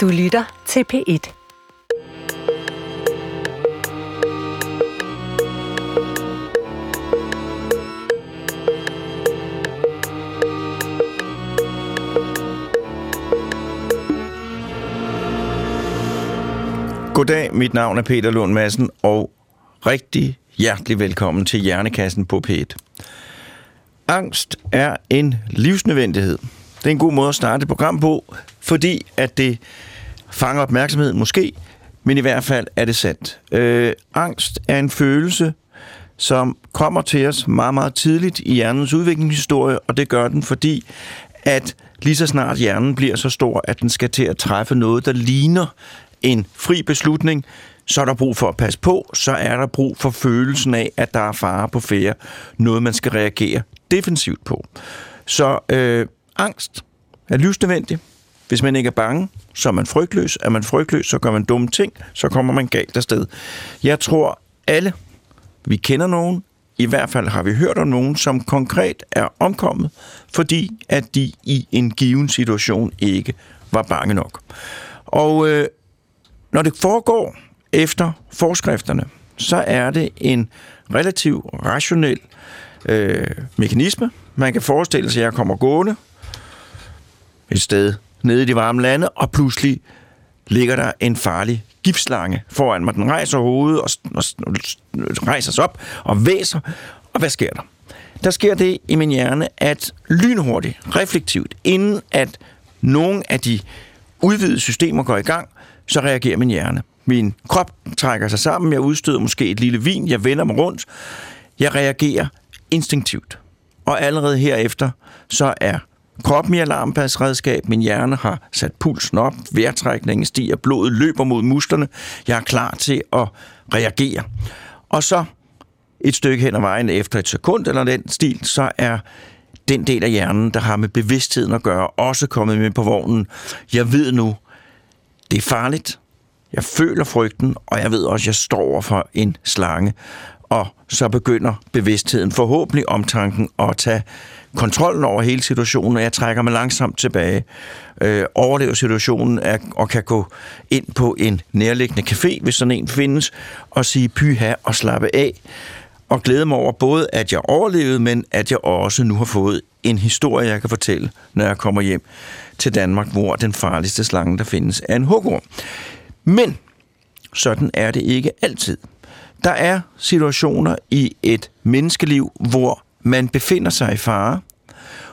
Du lytter til P1. Goddag, mit navn er Peter Lund Madsen, og rigtig hjertelig velkommen til Hjernekassen på P1. Angst er en livsnødvendighed. Det er en god måde at starte et program på, fordi at det fanger opmærksomhed måske, men i hvert fald er det sandt. Øh, angst er en følelse, som kommer til os meget, meget tidligt i hjernens udviklingshistorie, og det gør den, fordi at lige så snart hjernen bliver så stor, at den skal til at træffe noget, der ligner en fri beslutning, så er der brug for at passe på, så er der brug for følelsen af, at der er fare på færre, noget man skal reagere defensivt på. Så øh, angst er livsnødvendig. Hvis man ikke er bange, så er man frygtløs. Er man frygtløs, så gør man dumme ting, så kommer man galt afsted. Jeg tror, alle, vi kender nogen, i hvert fald har vi hørt om nogen, som konkret er omkommet, fordi at de i en given situation ikke var bange nok. Og øh, når det foregår efter forskrifterne, så er det en relativt rationel øh, mekanisme. Man kan forestille sig, at jeg kommer gående et sted nede i de varme lande, og pludselig ligger der en farlig giftslange foran mig. Den rejser hovedet og, og, og rejser sig op og væser. Og hvad sker der? Der sker det i min hjerne, at lynhurtigt, reflektivt, inden at nogen af de udvidede systemer går i gang, så reagerer min hjerne. Min krop trækker sig sammen, jeg udstøder måske et lille vin, jeg vender mig rundt, jeg reagerer instinktivt. Og allerede herefter, så er kroppen i alarmpasredskab, min hjerne har sat pulsen op, vejrtrækningen stiger, blodet løber mod musklerne, jeg er klar til at reagere. Og så et stykke hen ad vejen efter et sekund eller den stil, så er den del af hjernen, der har med bevidstheden at gøre, også kommet med på vognen. Jeg ved nu, det er farligt. Jeg føler frygten, og jeg ved også, at jeg står over for en slange. Og så begynder bevidstheden, forhåbentlig omtanken, at tage kontrollen over hele situationen, og jeg trækker mig langsomt tilbage, øh, overlever situationen er, og kan gå ind på en nærliggende café, hvis sådan en findes, og sige pyha og slappe af, og glæde mig over både, at jeg overlevede, men at jeg også nu har fået en historie, jeg kan fortælle, når jeg kommer hjem til Danmark, hvor den farligste slange, der findes, er en hugorm. Men sådan er det ikke altid. Der er situationer i et menneskeliv, hvor man befinder sig i fare,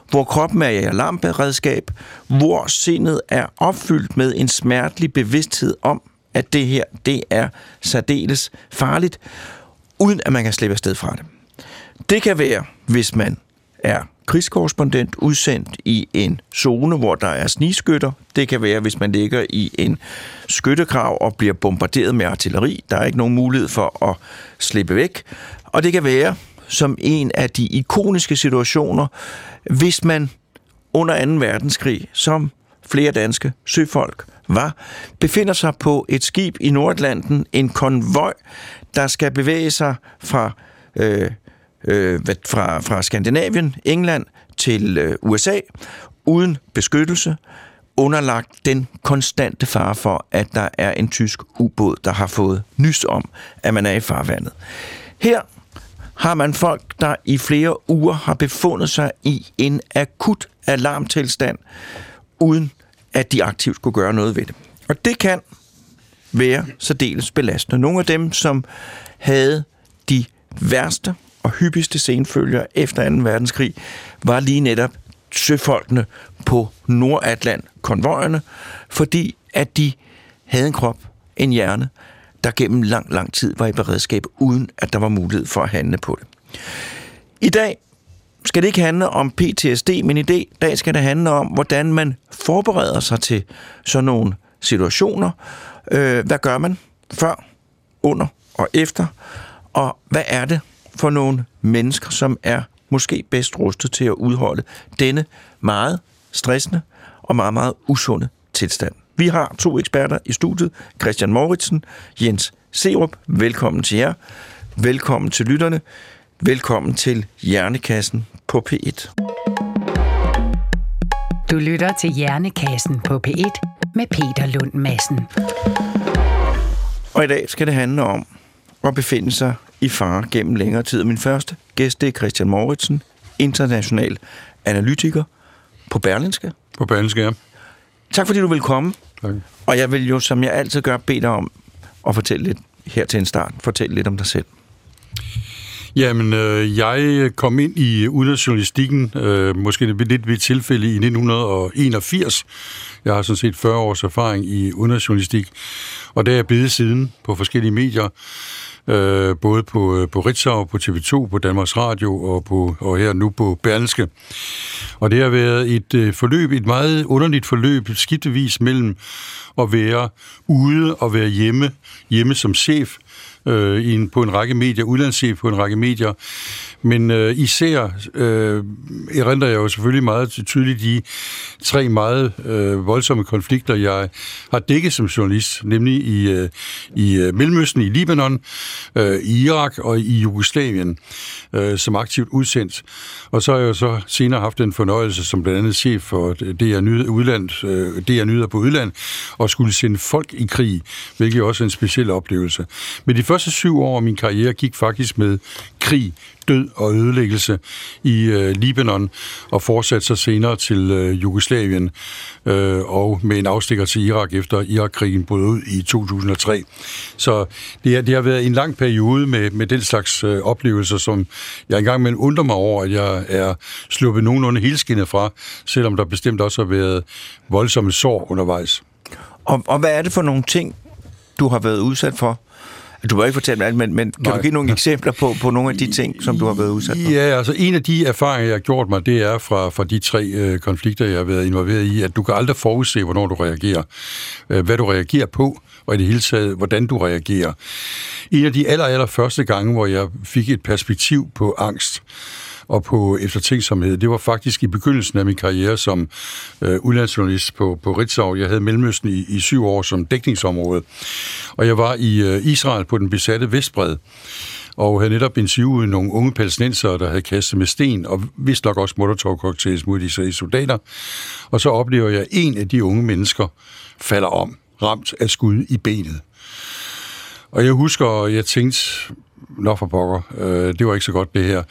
hvor kroppen er i alarmberedskab, hvor sindet er opfyldt med en smertelig bevidsthed om, at det her, det er særdeles farligt, uden at man kan slippe afsted fra det. Det kan være, hvis man er krigskorrespondent udsendt i en zone, hvor der er snigskytter. Det kan være, hvis man ligger i en skyttegrav og bliver bombarderet med artilleri. Der er ikke nogen mulighed for at slippe væk. Og det kan være, som en af de ikoniske situationer, hvis man under 2. verdenskrig, som flere danske søfolk var, befinder sig på et skib i Nordatlanten, en konvoj, der skal bevæge sig fra øh, øh, fra, fra Skandinavien, England til øh, USA, uden beskyttelse, underlagt den konstante fare for, at der er en tysk ubåd, der har fået nys om, at man er i farvandet. Her har man folk, der i flere uger har befundet sig i en akut alarmtilstand, uden at de aktivt skulle gøre noget ved det. Og det kan være særdeles belastende. Nogle af dem, som havde de værste og hyppigste senfølger efter 2. verdenskrig, var lige netop søfolkene på Nordatlant-konvojerne, fordi at de havde en krop, en hjerne, der gennem lang, lang tid var i beredskab, uden at der var mulighed for at handle på det. I dag skal det ikke handle om PTSD, men i dag skal det handle om, hvordan man forbereder sig til sådan nogle situationer. Øh, hvad gør man før, under og efter? Og hvad er det for nogle mennesker, som er måske bedst rustet til at udholde denne meget stressende og meget, meget usunde tilstand. Vi har to eksperter i studiet, Christian Mauritsen, Jens Serup. Velkommen til jer. Velkommen til lytterne. Velkommen til Hjernekassen på P1. Du lytter til Hjernekassen på P1 med Peter Lund Madsen. Og i dag skal det handle om at befinde sig i fare gennem længere tid. Min første gæst det er Christian Mauritsen, international analytiker på Berlinske. På Berlinske, ja. Tak fordi du vil komme. Tak. Og jeg vil jo, som jeg altid gør, bede dig om at fortælle lidt her til en start. Fortæl lidt om dig selv. Jamen, øh, jeg kom ind i udenrigsjournalistikken, øh, måske lidt ved et tilfælde i 1981. Jeg har sådan set 40 års erfaring i udenrigsjournalistik, og der er jeg blevet siden på forskellige medier, øh, både på, øh, på Ritzau, på TV2, på Danmarks Radio og, på, og her nu på Berlske. Og det har været et øh, forløb, et meget underligt forløb, skiftevis mellem at være ude og være hjemme, hjemme som chef, øh, i en, på en række medier, udlandschef på en række medier. Men øh, især øh, erindrer jeg jo selvfølgelig meget tydeligt de tre meget øh, voldsomme konflikter, jeg har dækket som journalist, nemlig i, øh, i øh, Mellemøsten, i Libanon, øh, i Irak og i Jugoslavien, øh, som aktivt udsendt. Og så har jeg jo så senere haft en fornøjelse som blandt andet chef for det, jeg nyder, udland, øh, det, jeg nyder på udland, og skulle sende folk i krig, hvilket også er en speciel oplevelse. Men de første syv år af min karriere gik faktisk med krig, død og ødelæggelse i øh, Libanon, og fortsatte sig senere til øh, Jugoslavien, øh, og med en afstikker til Irak efter Irakkrigen brød ud i 2003. Så det, er, det har været en lang periode med, med den slags øh, oplevelser, som jeg engang men undrer mig over, at jeg er sluppet nogenlunde helskinnet fra, selvom der bestemt også har været voldsomme sår undervejs. Og, og hvad er det for nogle ting, du har været udsat for? Du må ikke fortælle mig alt, men, men kan Nej. du give nogle eksempler på, på nogle af de ting, som du har været udsat for? Ja, altså en af de erfaringer, jeg har gjort mig, det er fra, fra de tre øh, konflikter, jeg har været involveret i, at du kan aldrig forudse, hvornår du reagerer. Øh, hvad du reagerer på, og i det hele taget, hvordan du reagerer. En af de aller, aller første gange, hvor jeg fik et perspektiv på angst, og på eftertænksomhed. Det var faktisk i begyndelsen af min karriere som øh, udlandsjournalist på, på Ritzau. Jeg havde Mellemøsten i, i syv år som dækningsområde, og jeg var i øh, Israel på den besatte Vestbred og havde netop interviewet nogle unge palæstinensere, der havde kastet med sten, og vist nok også Molotov-cocktails mod de israelske soldater. Og så oplever jeg, at en af de unge mennesker falder om, ramt af skud i benet. Og jeg husker, jeg tænkte, nå for pokker, øh, det var ikke så godt det her.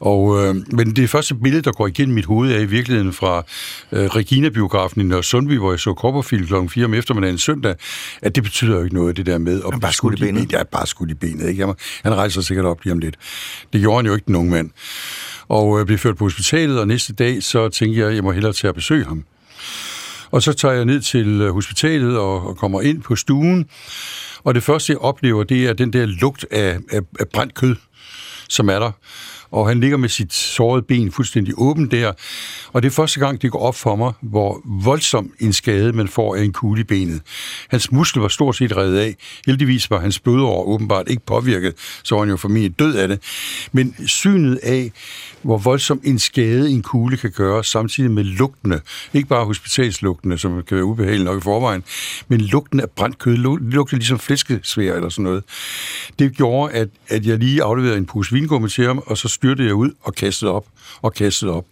Og, øh, men det første billede, der går igennem mit hoved, er i virkeligheden fra øh, Regina-biografen i Nørre Sundby, hvor jeg så Copperfield kl. 4 om eftermiddagen søndag, at det betyder jo ikke noget, det der med at bare skudt i benet. Ja, bare skudt i benet. Ikke? Jamen, han rejser sikkert op lige om lidt. Det gjorde han jo ikke, den unge mand. Og øh, blev ført på hospitalet, og næste dag, så tænkte jeg, at jeg må hellere tage at besøge ham. Og så tager jeg ned til øh, hospitalet og, og kommer ind på stuen, og det første, jeg oplever, det er den der lugt af, af, af brændt kød, som er der og han ligger med sit sårede ben fuldstændig åbent der. Og det er første gang, det går op for mig, hvor voldsom en skade man får af en kugle i benet. Hans muskel var stort set reddet af. Heldigvis var hans blodår åbenbart ikke påvirket, så var han jo formentlig død af det. Men synet af, hvor voldsom en skade en kugle kan gøre, samtidig med lugtene, ikke bare hospitalslugtene, som kan være ubehagelige nok i forvejen, men lugten af brændt kød, lugten ligesom flæskesvær eller sådan noget. Det gjorde, at, at jeg lige afleverede en pose vingummi til ham, og så styrtede jeg ud og kastede op og kastede op.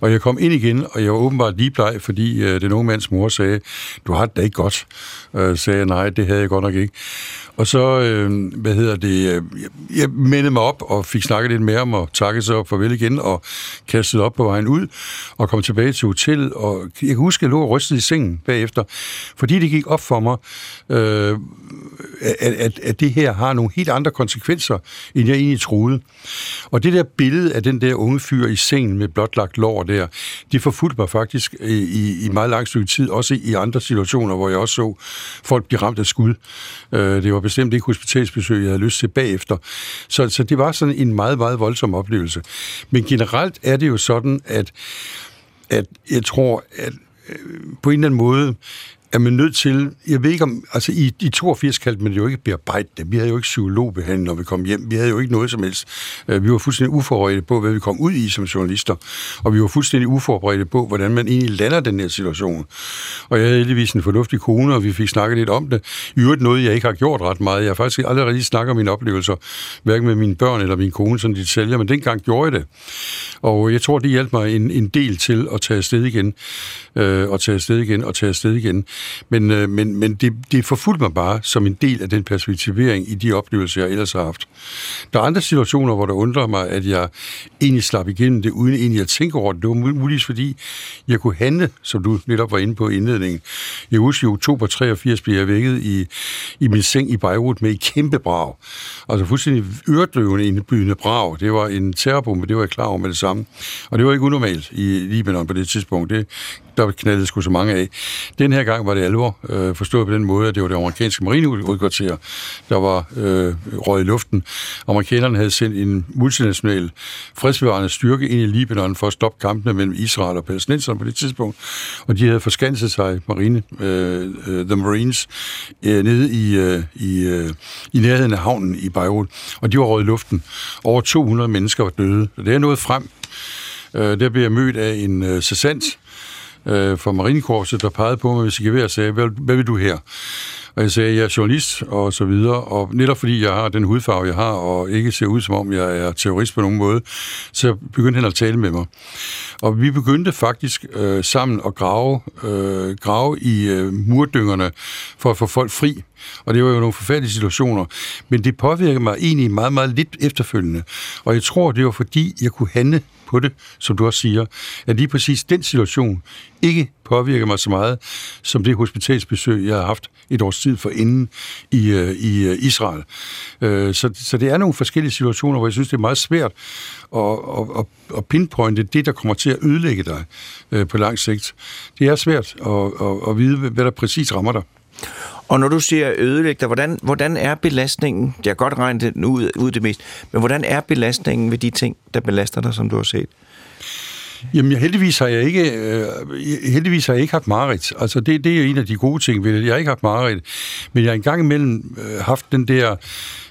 Og jeg kom ind igen, og jeg var åbenbart lige bleg, fordi øh, den unge mands mor sagde, du har det da ikke godt. Øh, sagde jeg, nej, det havde jeg godt nok ikke. Og så, øh, hvad hedder det, øh, jeg, mindede mig op og fik snakket lidt mere om og takket så op farvel igen og kastede op på vejen ud og kom tilbage til hotellet. Og jeg kan huske, at jeg lå og rystede i sengen bagefter, fordi det gik op for mig, øh, at, at, at det her har nogle helt andre konsekvenser, end jeg egentlig troede. Og det der billede af den der unge fyr i sengen med blotlagt lår der, de forfulgte mig faktisk øh, i, i meget lang stykke tid, også i andre situationer, hvor jeg også så folk blive ramt af skud. Øh, det var bestemt ikke hospitalsbesøg, jeg havde lyst til bagefter. Så, så det var sådan en meget, meget voldsom oplevelse. Men generelt er det jo sådan, at, at jeg tror, at øh, på en eller anden måde, er man nødt til, jeg ved ikke om, altså i, i 82 kaldte man det jo ikke bearbejde det. Vi havde jo ikke psykologbehandling, når vi kom hjem. Vi havde jo ikke noget som helst. Øh, vi var fuldstændig uforberedte på, hvad vi kom ud i som journalister. Og vi var fuldstændig uforberedte på, hvordan man egentlig lander den her situation. Og jeg havde heldigvis en fornuftig kone, og vi fik snakket lidt om det. I øvrigt noget, jeg ikke har gjort ret meget. Jeg har faktisk aldrig rigtig snakket om mine oplevelser, hverken med mine børn eller min kone, som de sælger, men dengang gjorde jeg det. Og jeg tror, det hjalp mig en, en del til at tage afsted igen, øh, og tage afsted igen, og tage afsted igen. Men, øh, men, men det, det forfulgte mig bare som en del af den perspektivering i de oplevelser, jeg ellers har haft. Der er andre situationer, hvor det undrer mig, at jeg egentlig slap igennem det, uden egentlig at tænke over det. Det var muligvis fordi, jeg kunne handle, som du netop var inde på i indledningen. Jeg husker i oktober 83 blev jeg vækket i, i min seng i Beirut med et kæmpe brag. Altså fuldstændig øredøvende indbydende brag. Det var en terrorbombe, det var jeg klar over med det samme. Og det var ikke unormalt i Libanon på det tidspunkt. Det der knaldede sgu så mange af. Den her gang var det alvor, øh, forstået på den måde, at det var det amerikanske marineudkvarter, der var øh, røget i luften. Amerikanerne havde sendt en multinational fredsbevarende styrke ind i Libanon for at stoppe kampene mellem Israel og palæstinenserne på det tidspunkt, og de havde forskanset sig, marine, øh, øh, The Marines, øh, nede i, øh, i, øh, i nærheden af havnen i Beirut, og de var røget i luften. Over 200 mennesker var døde. Det er nået frem. Øh, der blev jeg mødt af en øh, sergeant, øh, fra Marinekorpset, der pegede på mig med sit gevær og sagde, hvad, hvad vil du her? Og jeg sagde, jeg er journalist og så videre, og netop fordi jeg har den hudfarve, jeg har, og ikke ser ud som om, jeg er terrorist på nogen måde, så begyndte han at tale med mig. Og vi begyndte faktisk øh, sammen at grave, øh, grave i øh, murdyngerne for at få folk fri. Og det var jo nogle forfærdelige situationer. Men det påvirkede mig egentlig meget, meget lidt efterfølgende. Og jeg tror, det var fordi, jeg kunne handle på det, som du også siger, at lige præcis den situation ikke påvirker mig så meget, som det hospitalsbesøg, jeg har haft et års tid for inden i, øh, i øh, Israel. Øh, så, så det er nogle forskellige situationer, hvor jeg synes, det er meget svært at, at, at pinpointe det, der kommer til at ødelægge dig øh, på lang sigt. Det er svært at, at, at vide, hvad der præcis rammer dig. Og når du siger ødelægter, hvordan, hvordan er belastningen, jeg har godt regnet den ud, ud det mest, men hvordan er belastningen ved de ting, der belaster dig, som du har set? Jamen, heldigvis har jeg ikke, øh, heldigvis har jeg ikke haft mareridt. Altså, det, det er en af de gode ting ved det. Jeg har ikke haft mareridt, men jeg har engang imellem øh, haft den der,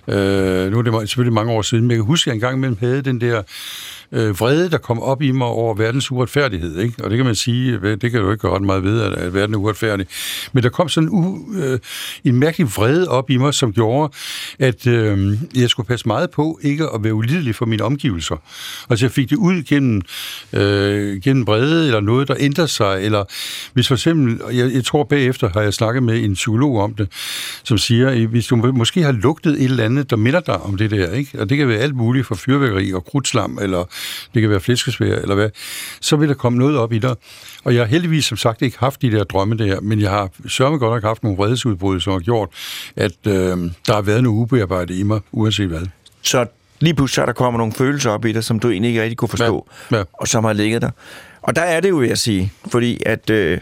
øh, nu er det selvfølgelig mange år siden, men jeg kan huske, at jeg engang imellem havde den der øh, vrede, der kom op i mig over verdens uretfærdighed. Ikke? Og det kan man sige, øh, det kan du ikke gøre ret meget ved, at, at verden er uretfærdig. Men der kom sådan u, øh, en mærkelig vrede op i mig, som gjorde, at øh, jeg skulle passe meget på ikke at være ulidelig for mine omgivelser. Altså jeg fik det ud gennem, øh, gennem vrede, eller noget, der ændrer sig, eller hvis for eksempel, jeg, jeg tror bagefter har jeg snakket med en psykolog om det, som siger, hvis du måske har lugtet et eller andet, der minder dig om det der, ikke? og det kan være alt muligt fra fyrværkeri og krudslam, eller det kan være flæskesvær eller hvad, så vil der komme noget op i dig. Og jeg har heldigvis som sagt ikke haft de der drømme der, men jeg har sørme godt nok haft nogle vredesudbrud, som har gjort, at øh, der har været noget ubearbejdet i mig, uanset hvad. Så lige pludselig er der kommer nogle følelser op i dig, som du egentlig ikke rigtig kunne forstå, ja, ja. og som har ligget der. Og der er det jo, vil jeg sige, fordi at, øh,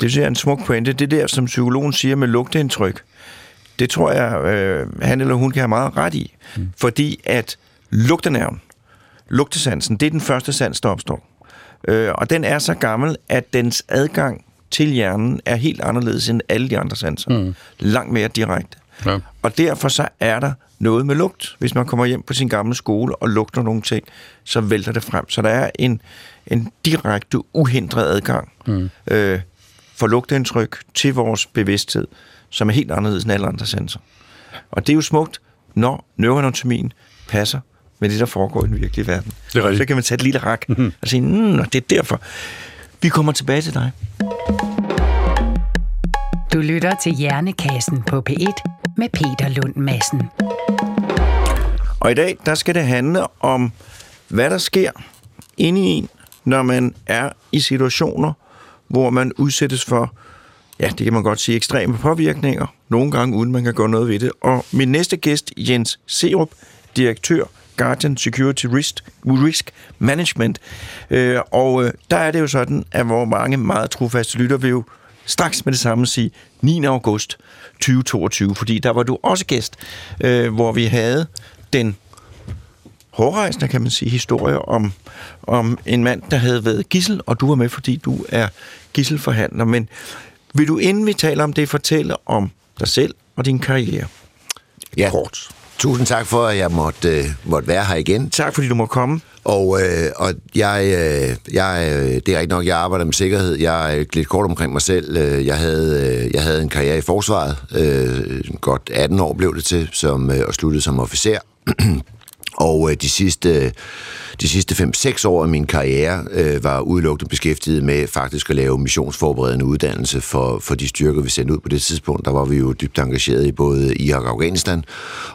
det er en smuk pointe, det der, som psykologen siger med lugteindtryk, det tror jeg, øh, han eller hun kan have meget ret i. Mm. Fordi at lugtenerven, lugtesansen, det er den første sans, der opstår. Øh, og den er så gammel, at dens adgang til hjernen er helt anderledes end alle de andre sanser. Mm. Langt mere direkte. Ja. Og derfor så er der noget med lugt. Hvis man kommer hjem på sin gamle skole og lugter nogle ting, så vælter det frem. Så der er en, en direkte uhindret adgang mm. øh, for lugteindtryk til vores bevidsthed, som er helt anderledes end alle andre sanser. Og det er jo smukt, når neuroanatomien passer med det, der foregår i den virkelige verden. Det er så kan man tage et lille rak mm-hmm. og sige, mm, det er derfor. Vi kommer tilbage til dig. Du lytter til Hjernekassen på P1 med Peter Lund Madsen. Og i dag, der skal det handle om, hvad der sker inde i en, når man er i situationer, hvor man udsættes for, ja, det kan man godt sige, ekstreme påvirkninger, nogle gange uden man kan gøre noget ved det. Og min næste gæst, Jens Serup, direktør Guardian Security Risk, Risk Management. Øh, og øh, der er det jo sådan, at hvor mange meget trofaste lytter vil jo straks med det samme sige 9. august 2022, fordi der var du også gæst, øh, hvor vi havde den hårrejsende, kan man sige, historie om, om en mand, der havde været gissel, og du var med, fordi du er gisselforhandler. Men vil du, inden vi taler om det, fortælle om dig selv og din karriere? Ja. Kort. Tusind tak for, at jeg måtte, øh, måtte være her igen. Tak, fordi du må komme. Og, øh, og jeg, øh, jeg, øh, det er rigtigt nok, jeg arbejder med sikkerhed. Jeg er lidt kort omkring mig selv. Øh, jeg havde, øh, jeg havde en karriere i forsvaret. Øh, godt 18 år blev det til, som, øh, og sluttede som officer. Og øh, de sidste, de sidste 5-6 år af min karriere øh, var udelukkende beskæftiget med faktisk at lave missionsforberedende uddannelse for, for de styrker, vi sendte ud på det tidspunkt. Der var vi jo dybt engageret i både Irak og Afghanistan,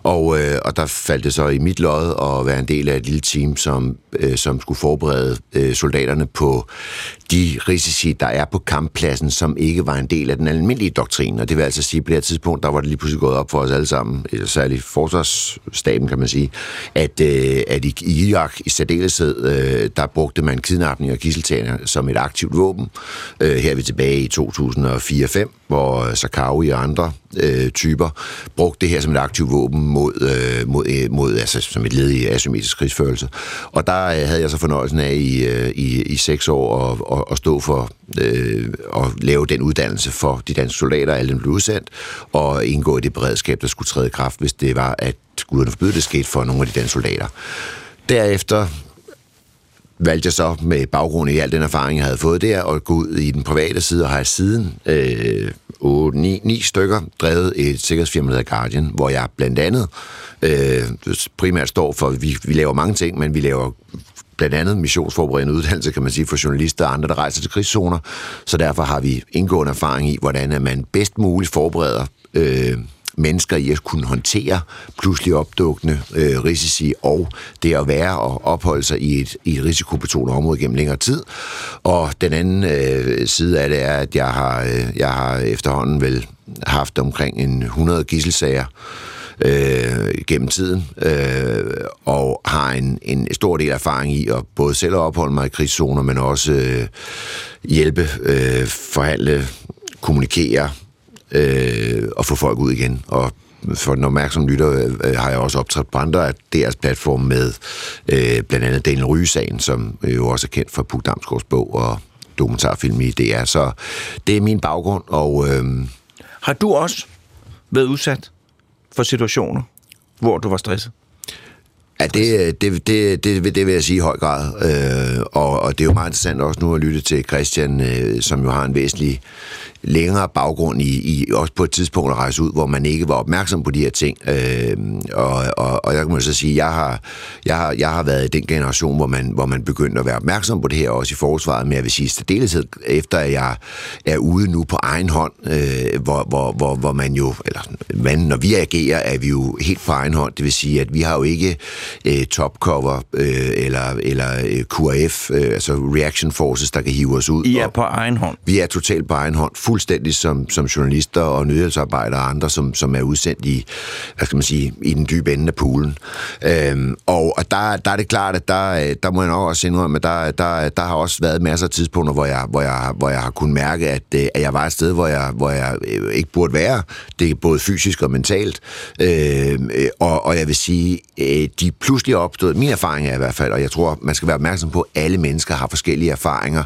og, øh, og der faldt det så i mit lod at være en del af et lille team, som, øh, som skulle forberede øh, soldaterne på de risici, der er på kamppladsen, som ikke var en del af den almindelige doktrin. Og det vil altså sige, at på det her tidspunkt, der var det lige pludselig gået op for os alle sammen, særligt forsvarsstaben, kan man sige, at, øh, at i, Irak i særdeleshed, øh, der brugte man kidnapning og gisseltager som et aktivt våben. Øh, her er vi tilbage i 2004-5, hvor øh, Sakawi og andre øh, typer brugte det her som et aktivt våben mod, øh, mod, øh, mod altså som et led i asymmetrisk krigsførelse. Og der øh, havde jeg så fornøjelsen af i, øh, i, i seks år at, at, at stå for øh, at lave den uddannelse for de danske soldater, alle dem blev udsendt, og indgå i det beredskab, der skulle træde i kraft, hvis det var, at guderne forbyde det skete for nogle af de danske soldater. Derefter valgte jeg så med baggrund i al den erfaring, jeg havde fået der, at gå ud i den private side, og har siden øh, 8, 9, 9 stykker drevet et sikkerhedsfirma, der hedder Guardian, hvor jeg blandt andet øh, primært står for, vi, vi laver mange ting, men vi laver blandt andet missionsforberedende uddannelse, kan man sige, for journalister og andre, der rejser til krigszoner. Så derfor har vi indgående erfaring i, hvordan man bedst muligt forbereder øh, mennesker i at kunne håndtere pludselig opdukkende øh, risici og det at være og opholde sig i et, i et risikobetonet område gennem længere tid. Og den anden øh, side af det er, at jeg har, øh, jeg har efterhånden vel haft omkring en 100 gisselsager øh, gennem tiden, øh, og har en, en stor del erfaring i at både selv opholde mig i krigszoner, men også øh, hjælpe, øh, forhandle, kommunikere, øh, og få folk ud igen. Og for den opmærksomme lytter øh, har jeg også optrådt på andre af deres platform med øh, blandt andet Daniel Ryge-sagen, som jo også er kendt for Puk Damsgaards bog og dokumentarfilm i DR. Så det er min baggrund, og... Øh, har du også været udsat for situationer, hvor du var stresset? Ja, det, det, det, det, det vil jeg sige i høj grad. Øh, og, og det er jo meget interessant også nu at lytte til Christian, øh, som jo har en væsentlig længere baggrund i, i også på et tidspunkt at rejse ud, hvor man ikke var opmærksom på de her ting. Øh, og, og, og jeg kan så sige, jeg har, jeg har, jeg har været i den generation, hvor man, hvor man begyndte at være opmærksom på det her, også i forsvaret, men jeg vil sige stadellighed, efter at jeg er ude nu på egen hånd, øh, hvor, hvor, hvor, hvor man jo, eller man, når vi agerer, er vi jo helt på egen hånd. Det vil sige, at vi har jo ikke øh, topcover øh, eller, eller øh, QRF, øh, altså Reaction Forces, der kan hive os ud. I er på egen hånd? Vi er totalt på egen hånd, fuldstændig som, som journalister og nyhedsarbejdere og andre, som, som er udsendt i, hvad skal man sige, i den dybe ende af poolen. Øhm, og og der, der er det klart, at der, der må jeg nok også indrømme, at der, der, der har også været masser af tidspunkter, hvor jeg, hvor jeg, hvor jeg har kunnet mærke, at, øh, at jeg var et sted, hvor jeg, hvor jeg øh, ikke burde være. Det er både fysisk og mentalt. Øhm, øh, og, og jeg vil sige, de pludselig opstået, min erfaring er i hvert fald, og jeg tror, man skal være opmærksom på, at alle mennesker har forskellige erfaringer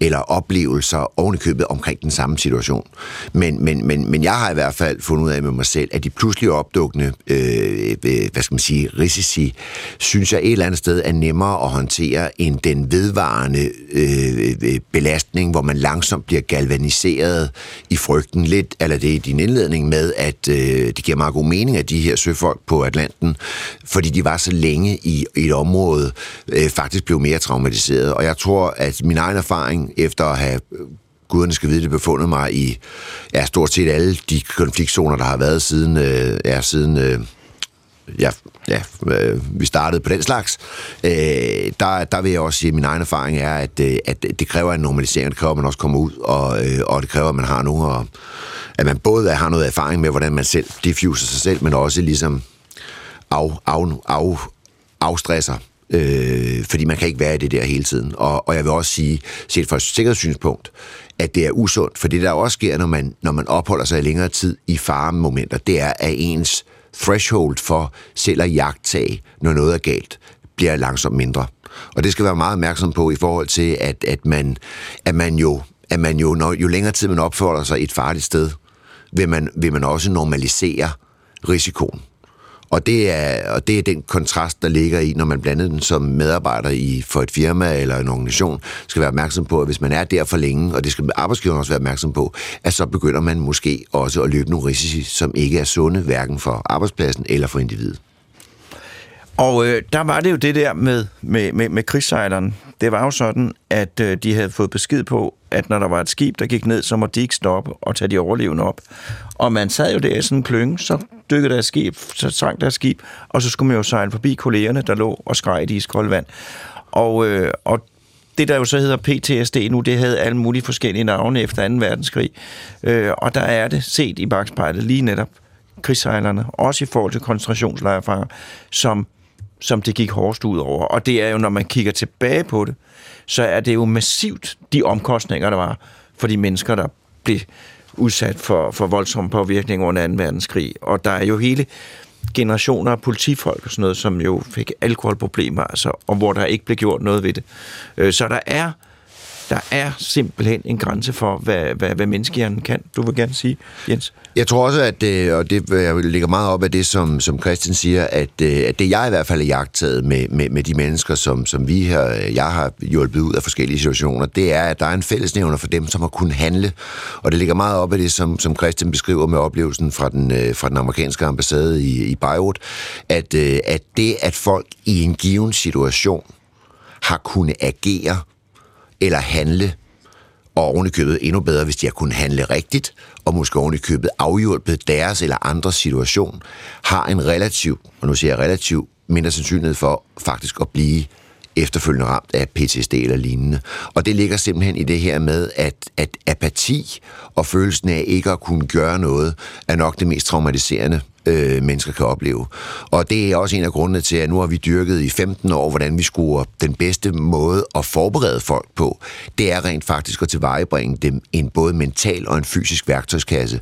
eller oplevelser ovenikøbet omkring den samme situation. Men, men, men, men jeg har i hvert fald fundet ud af med mig selv, at de pludselig opdukkende, øh, øh hvad skal man sige, risici, synes jeg et eller andet sted er nemmere at håndtere end den vedvarende øh, øh belastning, hvor man langsomt bliver galvaniseret i frygten. Lidt, eller det er din indledning med, at øh, det giver meget god mening, at de her søfolk på Atlanten, fordi de var så længe i, i et område, øh, faktisk blev mere traumatiseret. Og jeg tror, at min egen erfaring efter at have guderne skal vide, det befundet mig i ja, stort set alle de konfliktzoner, der har været siden, øh, ja, siden øh, ja, ja, øh, vi startede på den slags, øh, der, der vil jeg også sige, at min egen erfaring er, at, øh, at det kræver en normalisering, det kræver, at man også kommer ud, og, øh, og det kræver, at man har nogen, og, at man både har noget erfaring med, hvordan man selv diffuser sig selv, men også ligesom af, af, af, afstresser øh, fordi man kan ikke være i det der hele tiden. Og, og jeg vil også sige, set fra et sikkerhedssynspunkt, at det er usundt, for det der også sker, når man, når man opholder sig i længere tid i faremomenter, det er, at ens threshold for selv at jagtage, når noget er galt, bliver langsomt mindre. Og det skal være meget opmærksom på i forhold til, at, at, man, at man jo, at man jo, når, jo længere tid man opholder sig et farligt sted, vil man, vil man også normalisere risikoen. Og det, er, og det er den kontrast, der ligger i, når man blandt andet som medarbejder i, for et firma eller en organisation, skal være opmærksom på, at hvis man er der for længe, og det skal arbejdsgiveren også være opmærksom på, at så begynder man måske også at løbe nogle risici, som ikke er sunde, hverken for arbejdspladsen eller for individet. Og øh, der var det jo det der med, med, med, med krigssejleren. Det var jo sådan, at øh, de havde fået besked på, at når der var et skib, der gik ned, så måtte de ikke stoppe og tage de overlevende op. Og man sad jo der i sådan en klønge, så dykkede deres skib, så sank deres skib, og så skulle man jo sejle forbi kollegerne, der lå og skreg i iskoldt vand. Og, øh, og det, der jo så hedder PTSD nu, det havde alle mulige forskellige navne efter 2. verdenskrig. Øh, og der er det set i bagspejlet lige netop krigssejlerne, også i forhold til koncentrationslejrfanger, som, som det gik hårdest ud over. Og det er jo, når man kigger tilbage på det, så er det jo massivt de omkostninger, der var for de mennesker, der blev udsat for, for voldsom påvirkning under 2. verdenskrig. Og der er jo hele generationer af politifolk og sådan noget, som jo fik alkoholproblemer, altså, og hvor der ikke blev gjort noget ved det. Øh, så der er der er simpelthen en grænse for, hvad, hvad, hvad menneskehjernen kan. Du vil gerne sige, Jens? Jeg tror også, at det, og det øh, ligger meget op af det, som, som Christian siger, at, øh, at det jeg i hvert fald har jagtet med, med, med de mennesker, som, som vi her, jeg har hjulpet ud af forskellige situationer, det er, at der er en fællesnævner for dem, som har kunnet handle. Og det ligger meget op af det, som, som Christian beskriver med oplevelsen fra den, fra den amerikanske ambassade i, i Beirut, at, at det, at folk i en given situation har kunnet agere eller handle, og ovenikøbet endnu bedre, hvis de har kunnet handle rigtigt, og måske ovenikøbet afhjulpet deres eller andres situation, har en relativ, og nu siger jeg relativ, mindre sandsynlighed for faktisk at blive efterfølgende ramt af PTSD eller lignende. Og det ligger simpelthen i det her med, at, at apati og følelsen af ikke at kunne gøre noget, er nok det mest traumatiserende øh, mennesker kan opleve. Og det er også en af grundene til, at nu har vi dyrket i 15 år, hvordan vi skulle den bedste måde at forberede folk på. Det er rent faktisk at tilvejebringe dem en både mental og en fysisk værktøjskasse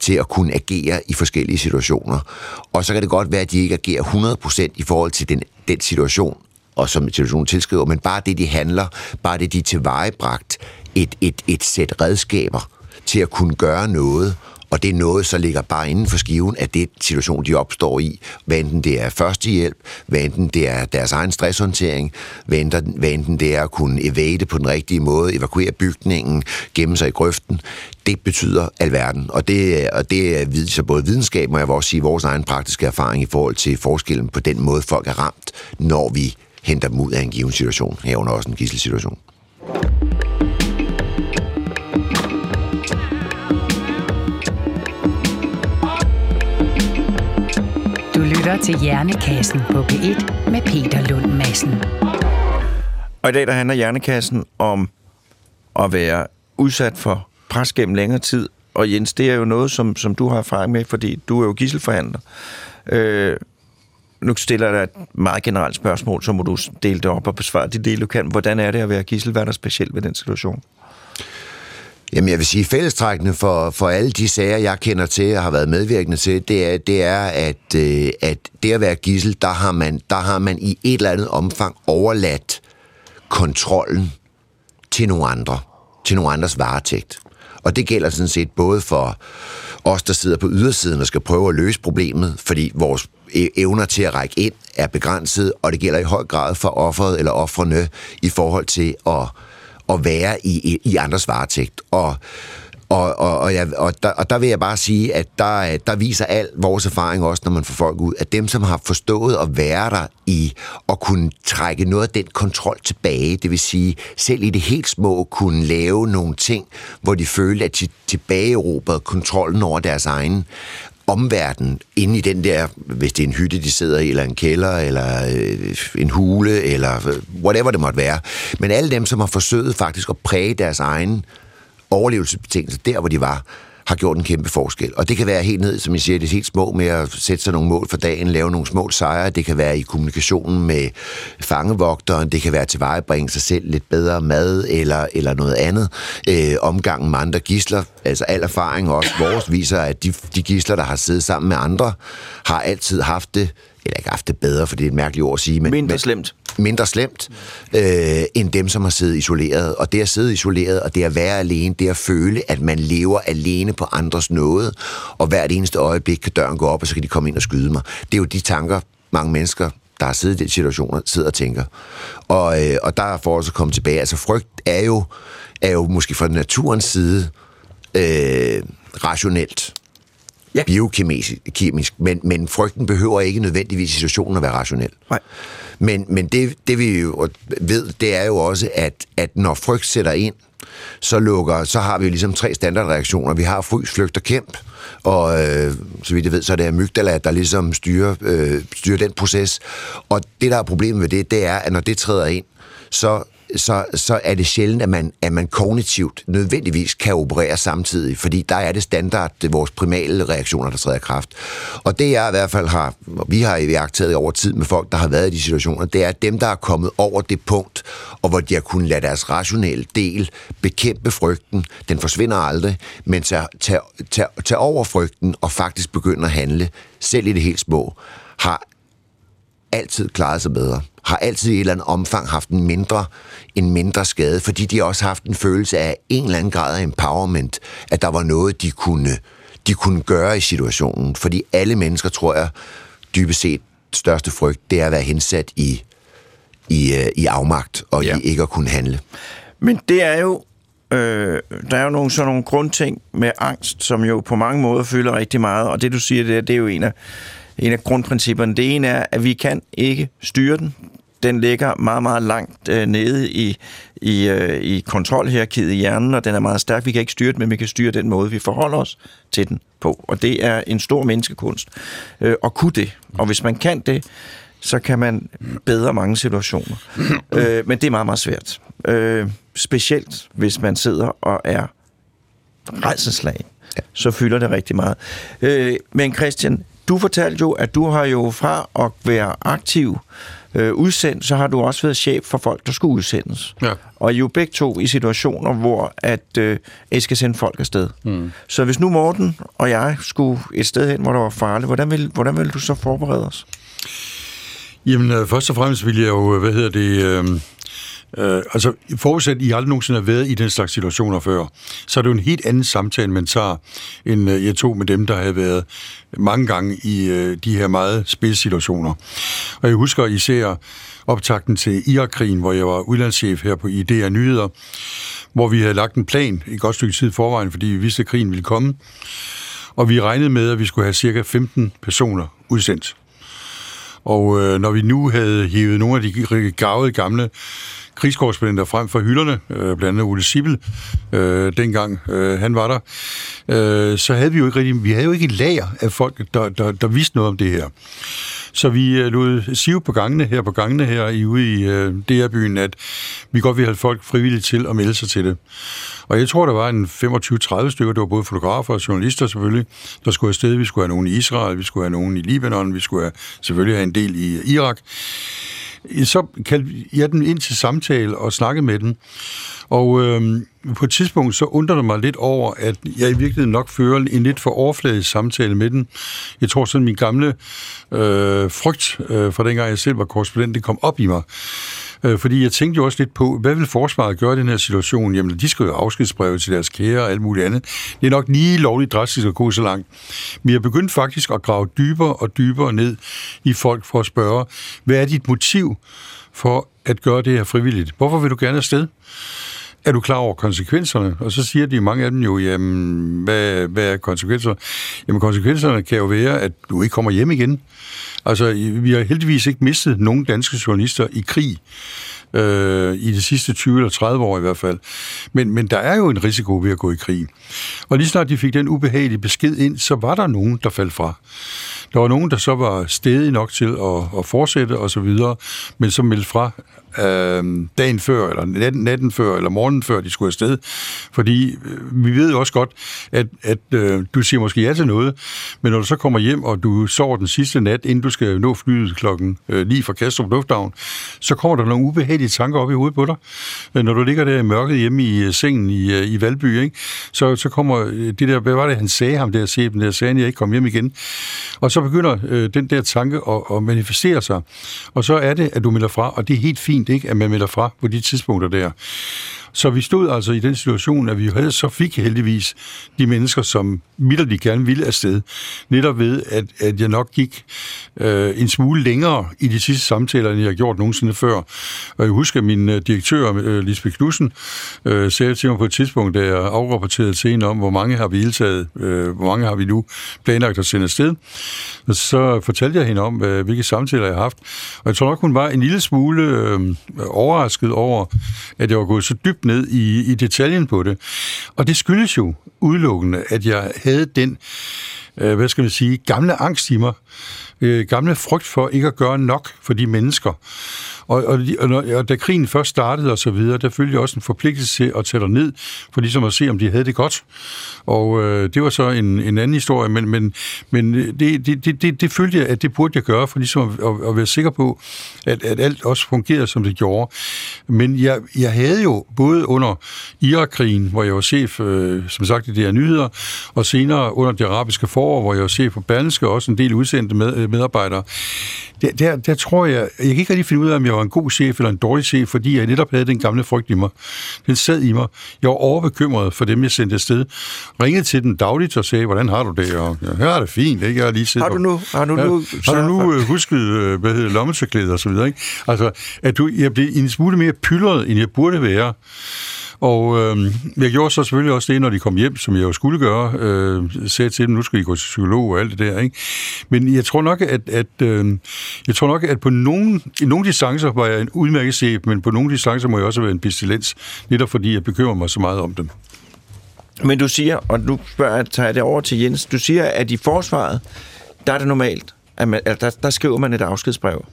til at kunne agere i forskellige situationer. Og så kan det godt være, at de ikke agerer 100% i forhold til den, den situation, og som situationen tilskriver, men bare det, de handler, bare det, de tilvejebragt, et, et, et sæt redskaber til at kunne gøre noget, og det er noget, så ligger bare inden for skiven af det situation, de opstår i. Hvad enten det er førstehjælp, hvad enten det er deres egen stresshåndtering, hvad enten, hvad enten det er at kunne evade på den rigtige måde, evakuere bygningen, gemme sig i grøften. Det betyder alverden, og det, og det er så både videnskab, og jeg også sige, vores egen praktiske erfaring i forhold til forskellen på den måde, folk er ramt, når vi henter dem ud af en given situation, herunder også en gisselsituation. Du lytter til Hjernekassen på P1 med Peter Lund Madsen. Og i dag der handler Hjernekassen om at være udsat for pres gennem længere tid. Og Jens, det er jo noget, som, som du har erfaring med, fordi du er jo gisselforhandler. Øh, nu stiller jeg dig et meget generelt spørgsmål, så må du dele det op og besvare de dele, du kan. Hvordan er det at være gissel? Hvad er der specielt ved den situation? Jamen, jeg vil sige, fællestrækkende for, for alle de sager, jeg kender til og har været medvirkende til, det er, det er at, øh, at det at være gissel, der har, man, der har man i et eller andet omfang overladt kontrollen til nogle andre, til nogle andres varetægt. Og det gælder sådan set både for os, der sidder på ydersiden og skal prøve at løse problemet, fordi vores E-, evner til at række ind er begrænset, og det gælder i høj grad for offeret eller offrene i forhold til at, at være i, i andres varetægt. Og og, og, og, jeg, og, der, og der vil jeg bare sige, at der, der viser al vores erfaring også, når man får folk ud, at dem, som har forstået at være der i at kunne trække noget af den kontrol tilbage, det vil sige selv i det helt små kunne lave nogle ting, hvor de følte, at de tilbageerobrede kontrollen over deres egen omverden inde i den der, hvis det er en hytte, de sidder i, eller en kælder, eller øh, en hule, eller whatever det måtte være. Men alle dem, som har forsøgt faktisk at præge deres egen overlevelsesbetingelser der, hvor de var, har gjort en kæmpe forskel. Og det kan være helt ned, som jeg siger, det er helt små med at sætte sig nogle mål for dagen, lave nogle små sejre. Det kan være i kommunikationen med fangevogteren, det kan være til bringe sig selv lidt bedre mad eller, eller noget andet. Øh, omgangen med andre gisler, altså al erfaring også vores viser, at de, de gisler, der har siddet sammen med andre, har altid haft det eller ikke haft det bedre, for det er et mærkeligt ord at sige. Men, mindre men, slemt. Mindre slemt, øh, end dem, som har siddet isoleret. Og det at sidde isoleret, og det at være alene, det at føle, at man lever alene på andres nåde, og hvert eneste øjeblik kan døren gå op, og så kan de komme ind og skyde mig. Det er jo de tanker, mange mennesker der har siddet i den situation, sidder og tænker. Og, øh, og der er for os at komme tilbage. Altså frygt er jo, er jo måske fra naturens side øh, rationelt ja. biokemisk, kemisk, men, men frygten behøver ikke nødvendigvis i situationen at være rationel. Nej. Men, men det, det vi jo ved, det er jo også, at, at når frygt sætter ind, så lukker, så har vi jo ligesom tre standardreaktioner. Vi har frys, flygt og kæmp, og øh, så vidt jeg ved, så er det amygdala, der ligesom styrer, øh, styrer den proces. Og det, der er problemet med det, det er, at når det træder ind, så så, så er det sjældent, at man, at man kognitivt nødvendigvis kan operere samtidig, fordi der er det standard, det er vores primale reaktioner, der træder i kraft. Og det jeg i hvert fald har, vi har iagtaget over tid med folk, der har været i de situationer, det er dem, der er kommet over det punkt, og hvor de har kunnet lade deres rationelle del bekæmpe frygten. Den forsvinder aldrig, men tage, tage, tage, tage over frygten og faktisk begynde at handle, selv i det helt små, har altid klaret sig bedre har altid i et eller andet omfang haft en mindre, en mindre skade, fordi de også har haft en følelse af en eller anden grad af empowerment, at der var noget, de kunne, de kunne gøre i situationen. Fordi alle mennesker, tror jeg, dybest set største frygt, det er at være hensat i, i, øh, i afmagt og ja. i ikke at kunne handle. Men det er jo øh, der er jo nogle, sådan nogle grundting med angst, som jo på mange måder fylder rigtig meget, og det du siger, det er, det er jo en af, en af grundprincipperne. Det ene er, at vi kan ikke styre den den ligger meget, meget langt øh, nede i, i, øh, i kontrolhierarkiet i hjernen, og den er meget stærk. Vi kan ikke styre den, men vi kan styre den måde, vi forholder os til den på. Og det er en stor menneskekunst øh, at kunne det. Og hvis man kan det, så kan man bedre mange situationer. øh, men det er meget, meget svært. Øh, specielt hvis man sidder og er redselslag. Ja. Så fylder det rigtig meget. Øh, men Christian, du fortalte jo, at du har jo fra at være aktiv øh, udsendt, så har du også været chef for folk, der skulle udsendes. Ja. Og I er jo begge to i situationer, hvor at øh, I skal sende folk afsted. Mm. Så hvis nu Morten og jeg skulle et sted hen, hvor der var farligt, hvordan vil, hvordan vil du så forberede os? Jamen, øh, først og fremmest vil jeg jo, hvad hedder det... Øh Øh, altså, forudsat I aldrig nogensinde har været i den slags situationer før, så er det jo en helt anden samtale, man tager, end øh, jeg tog med dem, der havde været mange gange i øh, de her meget spidssituationer. Og jeg husker især optakten til Irak-krigen, hvor jeg var udlandschef her på IDR Nyheder, hvor vi havde lagt en plan i godt stykke tid forvejen, fordi vi vidste, at krigen ville komme. Og vi regnede med, at vi skulle have cirka 15 personer udsendt. Og øh, når vi nu havde hævet nogle af de gavede gamle krigskorrespondenter frem for hylderne, øh, blandt andet Ole Sibel, øh, dengang øh, han var der, øh, så havde vi jo ikke rigtig, vi havde jo ikke et lager af folk, der, der, der vidste noget om det her. Så vi øh, lod sive på gangene her, på gangene her i, ude i øh, DR-byen, at vi godt ville have folk frivilligt til at melde sig til det. Og jeg tror, der var en 25-30 stykker, det var både fotografer og journalister selvfølgelig, der skulle afsted. Vi skulle have nogen i Israel, vi skulle have nogen i Libanon, vi skulle have, selvfølgelig have en del i Irak så kaldte jeg dem ind til samtale og snakkede med dem. Og øh, på et tidspunkt så undrede det mig lidt over, at jeg i virkeligheden nok fører en lidt for overfladisk samtale med dem. Jeg tror sådan, min gamle øh, frygt øh, fra dengang jeg selv var korrespondent, det kom op i mig. Øh, fordi jeg tænkte jo også lidt på, hvad vil forsvaret gøre i den her situation? Jamen, de skal jo afskedsbreve til deres kære og alt muligt andet. Det er nok lige lovligt drastisk at gå så langt. Men jeg begyndte faktisk at grave dybere og dybere ned i folk for at spørge, hvad er dit motiv for at gøre det her frivilligt? Hvorfor vil du gerne afsted? Er du klar over konsekvenserne? Og så siger de mange af dem jo, jamen, hvad, hvad er konsekvenserne? Jamen, konsekvenserne kan jo være, at du ikke kommer hjem igen. Altså, vi har heldigvis ikke mistet nogen danske journalister i krig øh, i de sidste 20 eller 30 år i hvert fald. Men, men der er jo en risiko ved at gå i krig. Og lige snart de fik den ubehagelige besked ind, så var der nogen, der faldt fra. Der var nogen, der så var stedige nok til at, at fortsætte og så videre, men som meldte fra øh, dagen før, eller natten, natten før, eller morgenen før, de skulle afsted. Fordi øh, vi ved jo også godt, at, at øh, du siger måske ja til noget, men når du så kommer hjem, og du sover den sidste nat, inden du skal nå flyet klokken øh, lige fra Kastrup Lufthavn, så kommer der nogle ubehagelige tanker op i hovedet på dig. Øh, når du ligger der i mørket hjemme i øh, sengen i, øh, i Valby, ikke? Så, så kommer øh, det der, hvad var det, han sagde ham der, chefen der, sagde, at jeg ikke kom hjem igen. Og så begynder øh, den der tanke at, at manifestere sig. Og så er det, at du melder fra, og det er helt fint, ikke, at man melder fra på de tidspunkter der. Så vi stod altså i den situation, at vi havde så fik heldigvis de mennesker, som midlerligt gerne ville afsted. Netop ved, at, at jeg nok gik øh, en smule længere i de sidste samtaler, end jeg har gjort nogensinde før. Og jeg husker, at min øh, direktør, øh, Lisbeth Knudsen, øh, sagde til mig på et tidspunkt, da jeg afrapporterede til hende om, hvor mange har vi iltaget, øh, hvor mange har vi nu planlagt at sende afsted. Og så fortalte jeg hende om, øh, hvilke samtaler jeg har haft. Og jeg tror nok, hun var en lille smule øh, overrasket over, at jeg var gået så dybt ned i, i detaljen på det. Og det skyldes jo udelukkende, at jeg havde den, øh, hvad skal man sige, gamle angst i mig, øh, gamle frygt for ikke at gøre nok for de mennesker. Og, og, og, og da krigen først startede og så videre, der følte jeg også en forpligtelse til at tage ned for ligesom at se, om de havde det godt. Og øh, det var så en, en anden historie, men, men, men det, det, det, det, det følte jeg, at det burde jeg gøre, for ligesom at, at, at være sikker på, at, at alt også fungerede, som det gjorde. Men jeg, jeg havde jo både under Irak-krigen, hvor jeg var chef, øh, som sagt, i de her nyheder, og senere under det arabiske forår, hvor jeg var chef på Berlingske, også en del udsendte med, medarbejdere, der, der, der tror jeg, jeg kan ikke rigtig finde ud af, om jeg var en god chef eller en dårlig chef, fordi jeg netop havde den gamle frygt i mig. Den sad i mig. Jeg var overbekymret for dem, jeg sendte afsted. Ringede til den dagligt og sagde, hvordan har du det? Og ja, her er det fint, ikke? Jeg har lige set har du nu, har du nu, ja, har du nu uh, husket, uh, hvad hedder lommetørklæder og så videre, ikke? Altså, at du, jeg blev en smule mere pyldret, end jeg burde være. Og øh, jeg gjorde så selvfølgelig også det, når de kom hjem, som jeg jo skulle gøre. Øh, sagde til dem, nu skal I gå til psykolog og alt det der. Ikke? Men jeg tror nok, at, at, øh, jeg tror nok, at på nogle, i nogle distancer var jeg en udmærket chef, men på nogle distancer må jeg også være en pestilens, netop fordi jeg bekymrer mig så meget om dem. Men du siger, og nu spørger jeg, tager jeg det over til Jens, du siger, at i forsvaret, der er det normalt, at man, at der, der skriver man et afskedsbrev.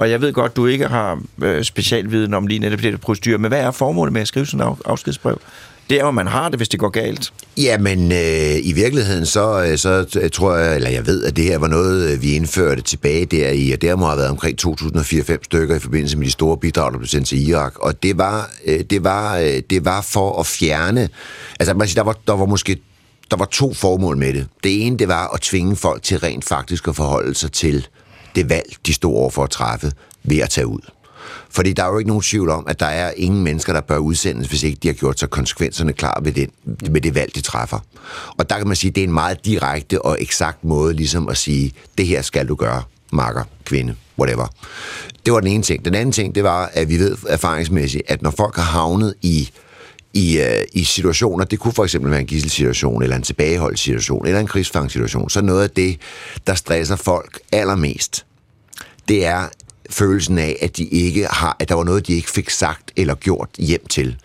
Og jeg ved godt, du ikke har øh, specialviden om lige netop det procedur, men hvad er formålet med at skrive sådan en afskedsbrev? Det er jo, man har det, hvis det går galt. Jamen, øh, i virkeligheden, så, øh, så øh, tror jeg, eller jeg ved, at det her var noget, øh, vi indførte tilbage der i, og der må have været omkring 2004-5 stykker i forbindelse med de store bidrag, der blev sendt til Irak. Og det var, øh, det var, øh, det var for at fjerne, altså man siger, der var, der var måske der var to formål med det. Det ene, det var at tvinge folk til rent faktisk at forholde sig til det valg, de stod over for at træffe ved at tage ud. Fordi der er jo ikke nogen tvivl om, at der er ingen mennesker, der bør udsendes, hvis ikke de har gjort sig konsekvenserne klar ved, den, med det valg, de træffer. Og der kan man sige, at det er en meget direkte og eksakt måde ligesom at sige, det her skal du gøre, makker, kvinde, whatever. Det var den ene ting. Den anden ting, det var, at vi ved erfaringsmæssigt, at når folk har havnet i i, øh, i situationer, det kunne for eksempel være en gisselsituation, eller en tilbageholdssituation, eller en krigsfangssituation, så noget af det, der stresser folk allermest, det er følelsen af, at de ikke har, at der var noget, de ikke fik sagt eller gjort hjem til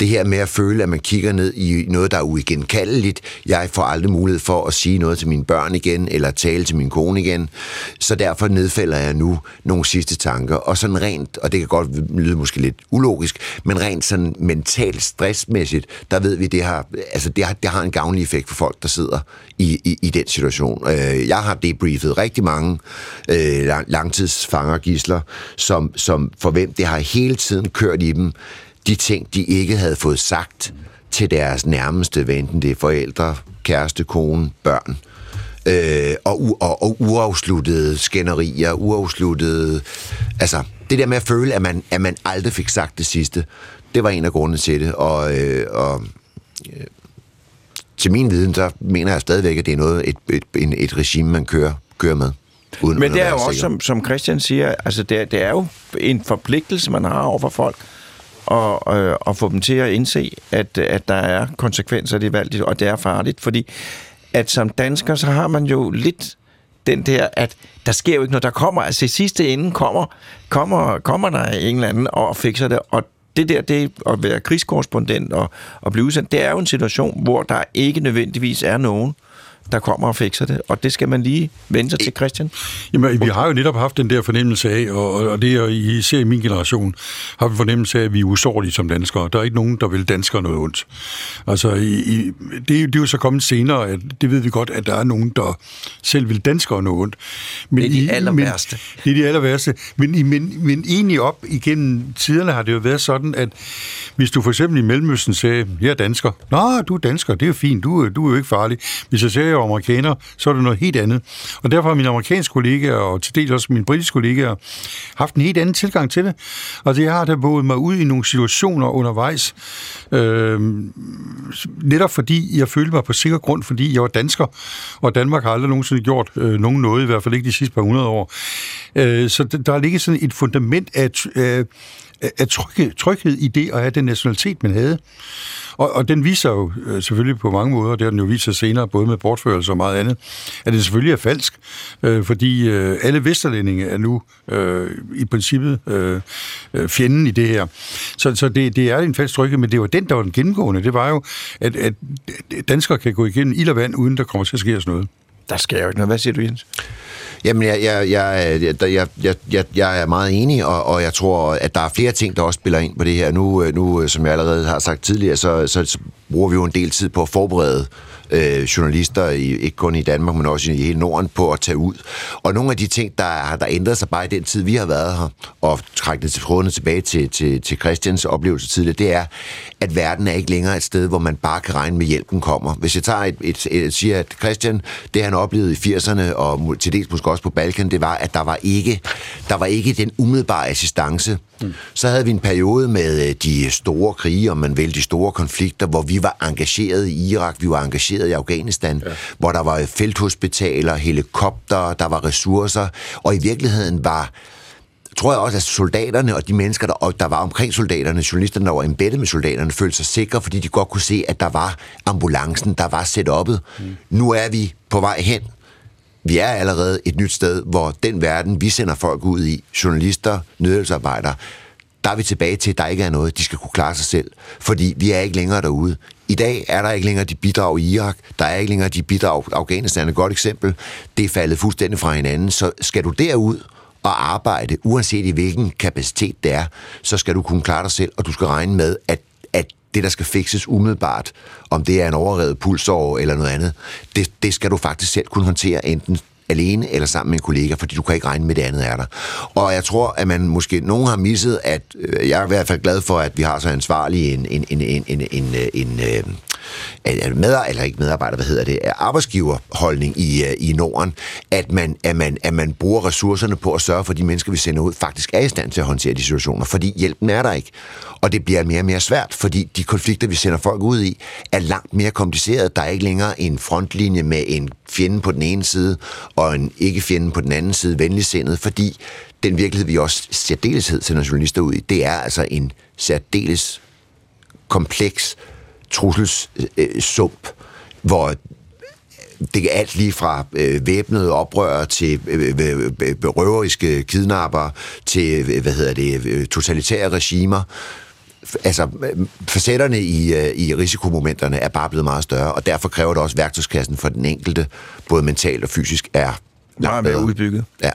det her med at føle, at man kigger ned i noget, der er uigenkaldeligt. Jeg får aldrig mulighed for at sige noget til mine børn igen, eller tale til min kone igen. Så derfor nedfælder jeg nu nogle sidste tanker. Og sådan rent, og det kan godt lyde måske lidt ulogisk, men rent sådan mentalt stressmæssigt, der ved vi, det har, altså det har, det har en gavnlig effekt for folk, der sidder i, i, i den situation. Øh, jeg har debriefet rigtig mange øh, langtidsfanger gisler, som, som for hvem det har hele tiden kørt i dem, de ting, de ikke havde fået sagt til deres nærmeste, enten det er forældre, kæreste, kone, børn. Øh, og, og, og uafsluttede skænderier, uafsluttede... Altså, det der med at føle, at man, at man aldrig fik sagt det sidste, det var en af grundene til det. Og, øh, og øh, til min viden, så mener jeg stadigvæk, at det er noget, et, et, et, et regime, man kører, kører med. Uden Men det er jo også, som, som Christian siger, altså det, det er jo en forpligtelse, man har over for folk og, øh, og få dem til at indse, at, at der er konsekvenser af det valg, og det er farligt, fordi at som dansker, så har man jo lidt den der, at der sker jo ikke noget. Der kommer, altså i sidste ende kommer, kommer, kommer der en eller anden og fikser det, og det der, det at være krigskorrespondent og, og blive udsendt, det er jo en situation, hvor der ikke nødvendigvis er nogen, øh, der kommer og fikser det, og det skal man lige vente sig til, Christian. Jamen, vi har jo netop haft den der fornemmelse af, og, og det er især i min generation, har vi fornemmelse af, at vi er usårlige som danskere. Der er ikke nogen, der vil danskere noget ondt. Altså, i, i, det, det er jo så kommet senere, at det ved vi godt, at der er nogen, der selv vil danskere noget ondt. Men det er de aller værste. Det er de aller værste. Men, men, men egentlig op igennem tiderne har det jo været sådan, at hvis du for eksempel i Mellemøsten sagde, jeg er dansker. Nå, du er dansker, det er jo fint, du, du er jo ikke farlig. Hvis jeg sagde, jeg og amerikanere, så er det noget helt andet. Og derfor har mine amerikanske kollegaer, og til dels også mine britiske kollegaer, haft en helt anden tilgang til det. Og det har da boet mig ud i nogle situationer undervejs, øh, netop fordi jeg følte mig på sikker grund, fordi jeg var dansker, og Danmark har aldrig nogensinde gjort øh, nogen noget, i hvert fald ikke de sidste par hundrede år. Øh, så der ligger sådan et fundament af, Øh, af tryghed, tryghed i det at have den nationalitet, man havde. Og, og den viser jo øh, selvfølgelig på mange måder, det har den jo vist sig senere, både med bortførelse og meget andet, at det selvfølgelig er falsk, øh, fordi øh, alle vesterlændinge er nu øh, i princippet øh, øh, fjenden i det her. Så, så det, det er en falsk tryghed, men det var den, der var den gennemgående. Det var jo, at, at danskere kan gå igennem ild og vand, uden der kommer til at ske os noget. Der sker jo ikke noget. Hvad siger du, Jens? Jamen, jeg, jeg, jeg, jeg, jeg, jeg, jeg er meget enig, og, og jeg tror, at der er flere ting, der også spiller ind på det her. Nu, øh, nu øh, som jeg allerede har sagt tidligere, så, så, så bruger vi jo en del tid på at forberede øh, journalister, i, ikke kun i Danmark, men også i hele Norden, på at tage ud. Og nogle af de ting, der har der ændret sig bare i den tid, vi har været her, og trække det til trådene tilbage til, til, til Christians oplevelse tidligere, det er, at verden er ikke længere et sted, hvor man bare kan regne med, hjælpen kommer. Hvis jeg tager et, et, et, siger, at Christian, det han oplevede i 80'erne, og til dels måske også på Balkan, det var, at der var ikke, der var ikke den umiddelbare assistance. Mm. Så havde vi en periode med øh, de store krige, om man vil, de store konflikter, hvor vi var engageret i Irak, vi var engageret i Afghanistan, ja. hvor der var felthospitaler, helikopter, der var ressourcer, og i virkeligheden var tror jeg også, at soldaterne og de mennesker, der, der var omkring soldaterne, journalisterne, der var embeddet med soldaterne, følte sig sikre, fordi de godt kunne se, at der var ambulancen, der var setup'et. Mm. Nu er vi på vej hen. Vi er allerede et nyt sted, hvor den verden, vi sender folk ud i, journalister, nødhjælpsarbejdere, der er vi tilbage til, at der ikke er noget. De skal kunne klare sig selv, fordi vi er ikke længere derude. I dag er der ikke længere de bidrag i Irak, der er ikke længere de bidrag i Afghanistan. Et godt eksempel, det er faldet fuldstændig fra hinanden. Så skal du derud og arbejde, uanset i hvilken kapacitet det er, så skal du kunne klare dig selv, og du skal regne med, at, at det, der skal fikses umiddelbart, om det er en overrevet pulsår eller noget andet, det, det skal du faktisk selv kunne håndtere, enten alene eller sammen med en kollega, fordi du kan ikke regne med, det andet er der. Og jeg tror, at man måske, nogen har misset, at øh, jeg er i hvert fald glad for, at vi har så ansvarlig en, en, en, en, en, en, øh, en, en med, eller ikke medarbejder, hvad hedder det, arbejdsgiverholdning i, øh, i Norden, at man, at, man, at man bruger ressourcerne på at sørge for, at de mennesker, vi sender ud, faktisk er i stand til at håndtere de situationer, fordi hjælpen er der ikke. Og det bliver mere og mere svært, fordi de konflikter, vi sender folk ud i, er langt mere komplicerede. Der er ikke længere en frontlinje med en fjende på den ene side, og en ikke-fjende på den anden side, venligsindet, fordi den virkelighed, vi også særdeleshed sender journalister ud i, det er altså en særdeles kompleks trusselssump, øh, hvor det er alt lige fra øh, væbnede oprør til øh, øh, øh røveriske kidnapper til øh, hvad hedder det totalitære regimer altså, facetterne i, øh, i risikomomenterne er bare blevet meget større, og derfor kræver det også, at værktøjskassen for den enkelte, både mentalt og fysisk, er meget mere udbygget. Ja.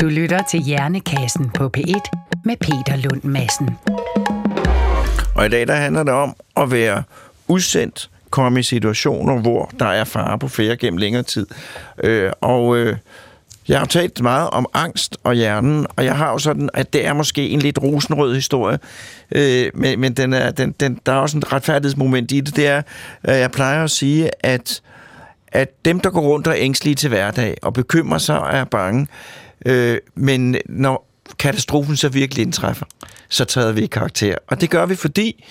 Du lytter til Hjernekassen på P1 med Peter Lund Madsen. Og i dag der handler det om at være udsendt, komme i situationer, hvor der er fare på færre gennem længere tid. Øh, og øh, jeg har talt meget om angst og hjernen, og jeg har jo sådan, at det er måske en lidt rosenrød historie, øh, men, men den er, den, den, der er også en retfærdighedsmoment i det. Det er, at jeg plejer at sige, at, at dem, der går rundt og er ængstlige til hverdag og bekymrer sig og er bange, øh, men når katastrofen så virkelig indtræffer, så træder vi i karakter. Og det gør vi, fordi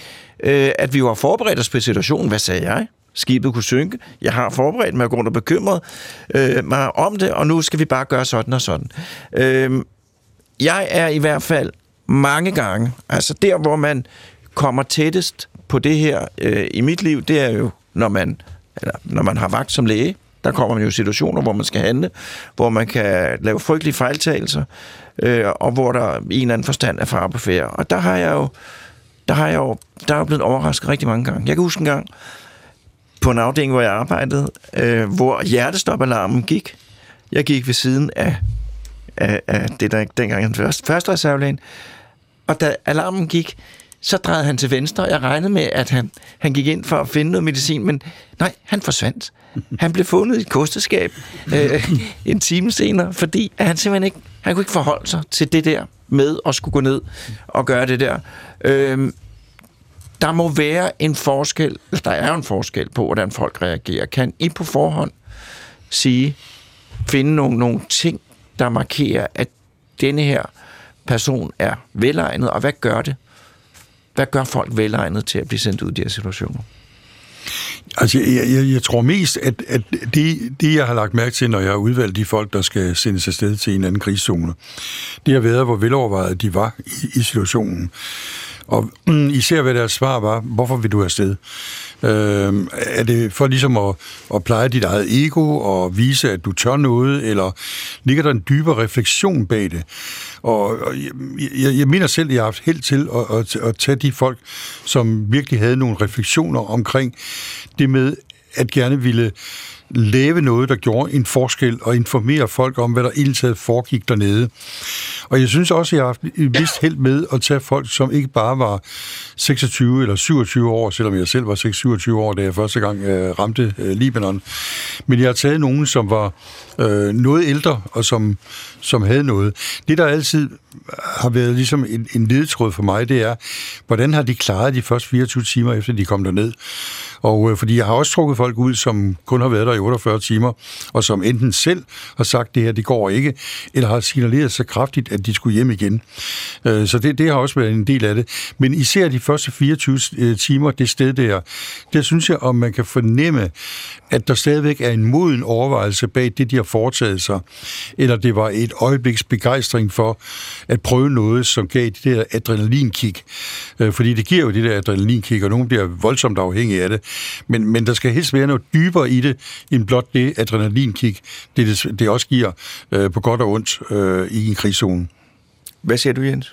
øh, at vi jo har forberedt os på situationen. Hvad sagde jeg? skibet kunne synke. Jeg har forberedt mig rundt og bekymret øh, mig om det, og nu skal vi bare gøre sådan og sådan. Øh, jeg er i hvert fald mange gange, altså der, hvor man kommer tættest på det her øh, i mit liv, det er jo, når man, eller, når man har vagt som læge. Der kommer man jo situationer, hvor man skal handle, hvor man kan lave frygtelige fejltagelser, øh, og hvor der i en eller anden forstand er far på færre. Og der har jeg jo, der har jeg jo, der er blevet overrasket rigtig mange gange. Jeg kan huske en gang, på en afdeling, hvor jeg arbejdede, øh, hvor hjertestopalarmen gik. Jeg gik ved siden af, af, af det, der dengang den første, første reservelægen. Og da alarmen gik, så drejede han til venstre, og jeg regnede med, at han, han gik ind for at finde noget medicin, men nej, han forsvandt. Han blev fundet i et kosteskab øh, en time senere, fordi han simpelthen ikke, han kunne ikke forholde sig til det der med at skulle gå ned og gøre det der. Øh, der må være en forskel, der er en forskel på, hvordan folk reagerer. Kan I på forhånd sige, finde nogle, nogle ting, der markerer, at denne her person er velegnet, og hvad gør det? Hvad gør folk velegnet til at blive sendt ud i de her situationer? Altså, jeg, jeg, jeg tror mest, at, at det, det, jeg har lagt mærke til, når jeg har udvalgt de folk, der skal sendes afsted til en anden krigszone, det har været, hvor velovervejet de var i, i situationen. Og mm, især hvad deres svar var, hvorfor vil du afsted? Øh, er det for ligesom at, at pleje dit eget ego og vise, at du tør noget, eller ligger der en dybere refleksion bag det? Og, og jeg, jeg mener selv, at jeg har haft held til at, at, at tage de folk, som virkelig havde nogle refleksioner omkring det med at gerne ville lave noget, der gjorde en forskel og informere folk om, hvad der hele taget foregik dernede. Og jeg synes også, at jeg har haft et vist held med at tage folk, som ikke bare var 26 eller 27 år, selvom jeg selv var 26 år, da jeg første gang øh, ramte øh, Libanon. Men jeg har taget nogen, som var øh, noget ældre, og som, som havde noget. Det, der altid øh, har været ligesom en, en ledetråd for mig, det er, hvordan har de klaret de første 24 timer, efter de kom derned? Og øh, fordi jeg har også trukket folk ud, som kun har været der i 48 timer, og som enten selv har sagt, det her, det går ikke, eller har signaleret så kraftigt, at de skulle hjem igen. Øh, så det, det har også været en del af det. Men især de første 24 øh, timer, det sted der, der synes jeg, om man kan fornemme, at der stadigvæk er en moden overvejelse bag det, de har foretaget sig, eller det var et øjebliks begejstring for at prøve noget, som gav det der adrenalinkick. Øh, fordi det giver jo det der adrenalinkick, og nogen bliver voldsomt afhængige af det. Men, men der skal helst være noget dybere i det, end blot det adrenalinkick, det, det, det også giver øh, på godt og ondt øh, i en krigszone. Hvad siger du, Jens?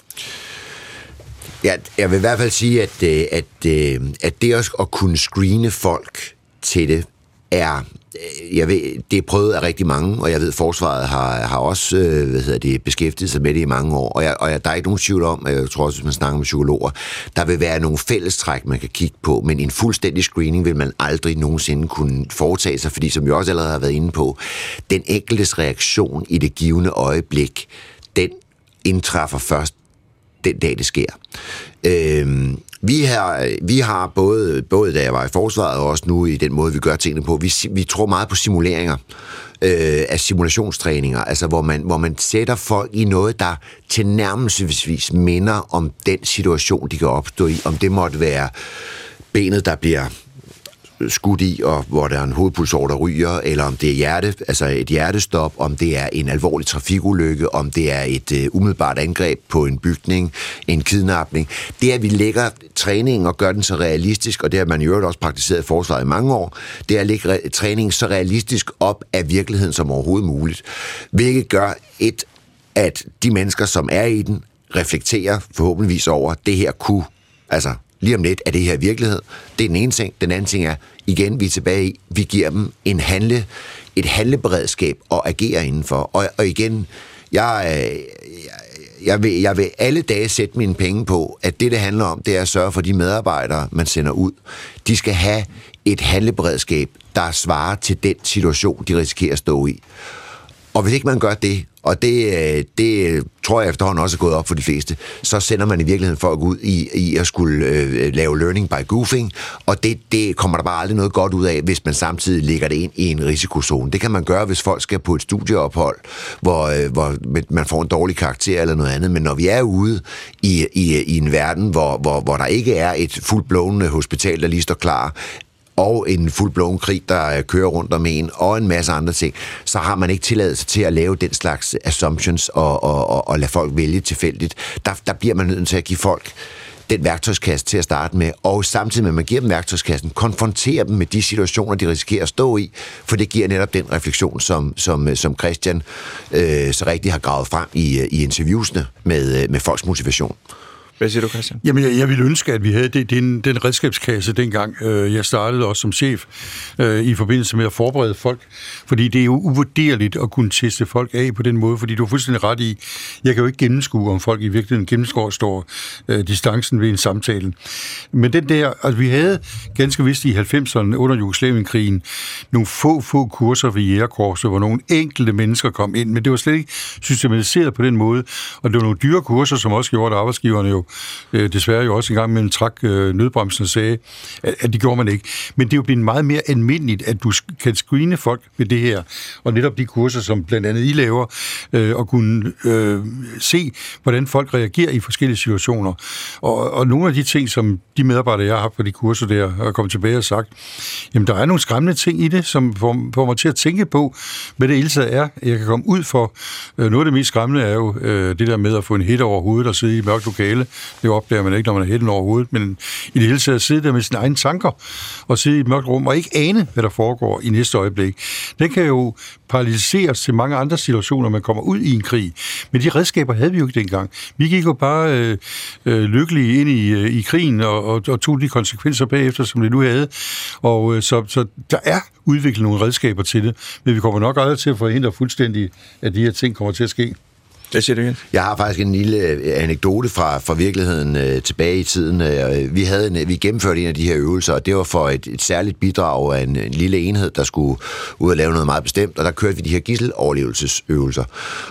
Ja, jeg vil i hvert fald sige, at, at, at, at det også at kunne screene folk til det, er, Øh, jeg ved, det er prøvet af rigtig mange, og jeg ved, at forsvaret har, har også øh, hvad hedder det, beskæftiget sig med det i mange år, og, jeg, og jeg, der er ikke nogen tvivl om, jeg tror også, hvis man snakker med psykologer, der vil være nogle fællestræk, man kan kigge på, men en fuldstændig screening vil man aldrig nogensinde kunne foretage sig, fordi som jeg også allerede har været inde på, den enkeltes reaktion i det givende øjeblik, den indtræffer først den dag, det sker. Øhm, vi har, øh, vi har både, både da jeg var i forsvaret og også nu i den måde, vi gør tingene på, vi, vi tror meget på simuleringer øh, af simulationstræninger, altså hvor man, hvor man sætter folk i noget, der tilnærmelsesvis minder om den situation, de kan opstå i. Om det måtte være benet, der bliver Øh, skudt i, og hvor der er en hovedpulsår, der ryger, eller om det er hjerte, altså et hjertestop, om det er en alvorlig trafikulykke, om det er et uh, umiddelbart angreb på en bygning, en kidnapning. Det er, at vi lægger træningen og gør den så realistisk, og det har man i øvrigt også praktiseret i forsvaret i mange år, det er at lægge træningen så realistisk op af virkeligheden som overhovedet muligt. Hvilket gør et, at de mennesker, som er i den, reflekterer forhåbentligvis over, at det her kunne, altså lige om lidt, er det her virkelighed? Det er den ene ting. Den anden ting er, igen, vi er tilbage i, vi giver dem en handle, et handleberedskab at agere indenfor. Og, og igen, jeg, øh, jeg, jeg, vil, jeg vil alle dage sætte mine penge på, at det, det handler om, det er at sørge for de medarbejdere, man sender ud. De skal have et handleberedskab, der svarer til den situation, de risikerer at stå i. Og hvis ikke man gør det, og det, øh, det øh, tror jeg efterhånden også er gået op for de fleste, så sender man i virkeligheden folk ud i, i at skulle øh, lave learning by goofing, og det, det kommer der bare aldrig noget godt ud af, hvis man samtidig lægger det ind i en risikozone. Det kan man gøre, hvis folk skal på et studieophold, hvor, øh, hvor man får en dårlig karakter eller noget andet, men når vi er ude i, i, i en verden, hvor, hvor, hvor der ikke er et fuldblående hospital, der lige står klar, og en fuldblåen krig, der øh, kører rundt om en, og en masse andre ting, så har man ikke tilladelse til at lave den slags assumptions og, og, og, og lade folk vælge tilfældigt. Der, der bliver man nødt til at give folk den værktøjskasse til at starte med, og samtidig med, at man giver dem værktøjskassen, konfronterer dem med de situationer, de risikerer at stå i, for det giver netop den refleksion, som, som, øh, som Christian øh, så rigtig har gravet frem i, øh, i interviewsene med, med folks motivation. Hvad siger du, Christian? Jamen, jeg, jeg ville ønske, at vi havde det, den, den redskabskasse dengang, øh, jeg startede også som chef øh, i forbindelse med at forberede folk. Fordi det er jo uvurderligt at kunne teste folk af på den måde, fordi du har fuldstændig ret i, jeg kan jo ikke gennemskue, om folk i virkeligheden gennemskår øh, distancen ved en samtale. Men den der, altså vi havde ganske vist i 90'erne under Jugoslavienkrigen nogle få, få kurser ved jægerkorset, hvor nogle enkelte mennesker kom ind, men det var slet ikke systematiseret på den måde, og det var nogle dyre kurser, som også gjorde, at arbejdsgiverne jo øh, desværre jo også en gang imellem trak øh, nødbremsen og sagde, at, at det gjorde man ikke. Men det er jo blevet meget mere almindeligt, at du kan screene folk med det her, og netop de kurser, som blandt andet I laver, øh, og kunne øh, se, hvordan folk reagerer i forskellige situationer. Og, og nogle af de ting, som de medarbejdere, jeg har haft på de kurser der, har kommet tilbage og sagt, jamen der er nogle skræmmende ting i det, som får, får mig til at tænke på, hvad det hele er, jeg kan komme ud for. Øh, noget af det mest skræmmende er jo øh, det der med at få en hit over hovedet og sidde i et mørkt lokale. Det opdager man ikke, når man er helt over hovedet, men i det hele taget sidde der med sine egne tanker og sidde i et mørkt rum og ikke ane, hvad der foregår i næste øjeblik. Den kan jo paralyseres til mange andre situationer, man kommer ud i en krig. Men de redskaber havde vi jo ikke dengang. Vi gik jo bare øh, øh, lykkelige ind i, øh, i krigen og, og, og tog de konsekvenser bagefter, som det nu havde. Og øh, så, så der er udviklet nogle redskaber til det, men vi kommer nok aldrig til at forhindre fuldstændig, at de her ting kommer til at ske. Hvad siger du, igen? Jeg har faktisk en lille øh, anekdote fra, fra virkeligheden øh, tilbage i tiden. Øh, vi, havde en, vi gennemførte en af de her øvelser, og det var for et, et særligt bidrag af en, en lille enhed, der skulle ud og lave noget meget bestemt, og der kørte vi de her gisseloverlevelsesøvelser.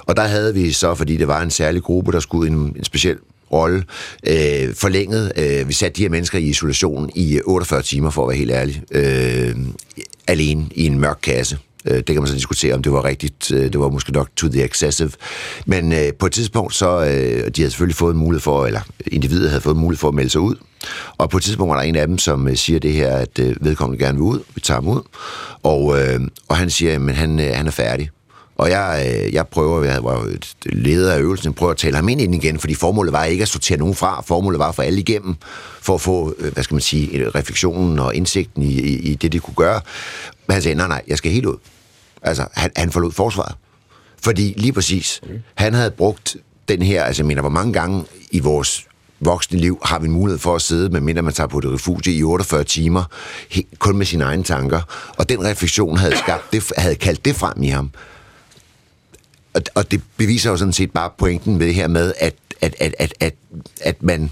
Og der havde vi så, fordi det var en særlig gruppe, der skulle en, en speciel rolle øh, forlænget. Øh, vi satte de her mennesker i isolation i øh, 48 timer, for at være helt ærlig, øh, alene i en mørk kasse. Øh, det kan man så diskutere, om det var rigtigt. Øh, det var måske nok to the excessive. Men øh, på et tidspunkt, så øh, de havde selvfølgelig fået mulighed for, eller individet havde fået mulighed for at melde sig ud. Og på et tidspunkt var der en af dem, som øh, siger det her, at øh, vedkommende gerne vil ud. Vi tager ham ud. Og, øh, og han siger, at han, øh, han er færdig. Og jeg, øh, jeg prøver, jeg var leder af øvelsen, prøver at tale ham ind igen, fordi formålet var ikke at sortere nogen fra, formålet var for alle igennem, for at få, øh, hvad skal man sige, refleksionen og indsigten i, i, i det, de kunne gøre. Men han sagde, nej, nej, jeg skal helt ud. Altså, han, han forlod forsvaret. Fordi lige præcis, mm. han havde brugt den her, altså jeg mener, hvor mange gange i vores voksne liv har vi mulighed for at sidde, medmindre man tager på det refugie i 48 timer, kun med sine egne tanker. Og den refleksion havde, skabt det, havde kaldt det frem i ham og, og det beviser jo sådan set bare pointen med det her med, at, at, at, at, at, at, man,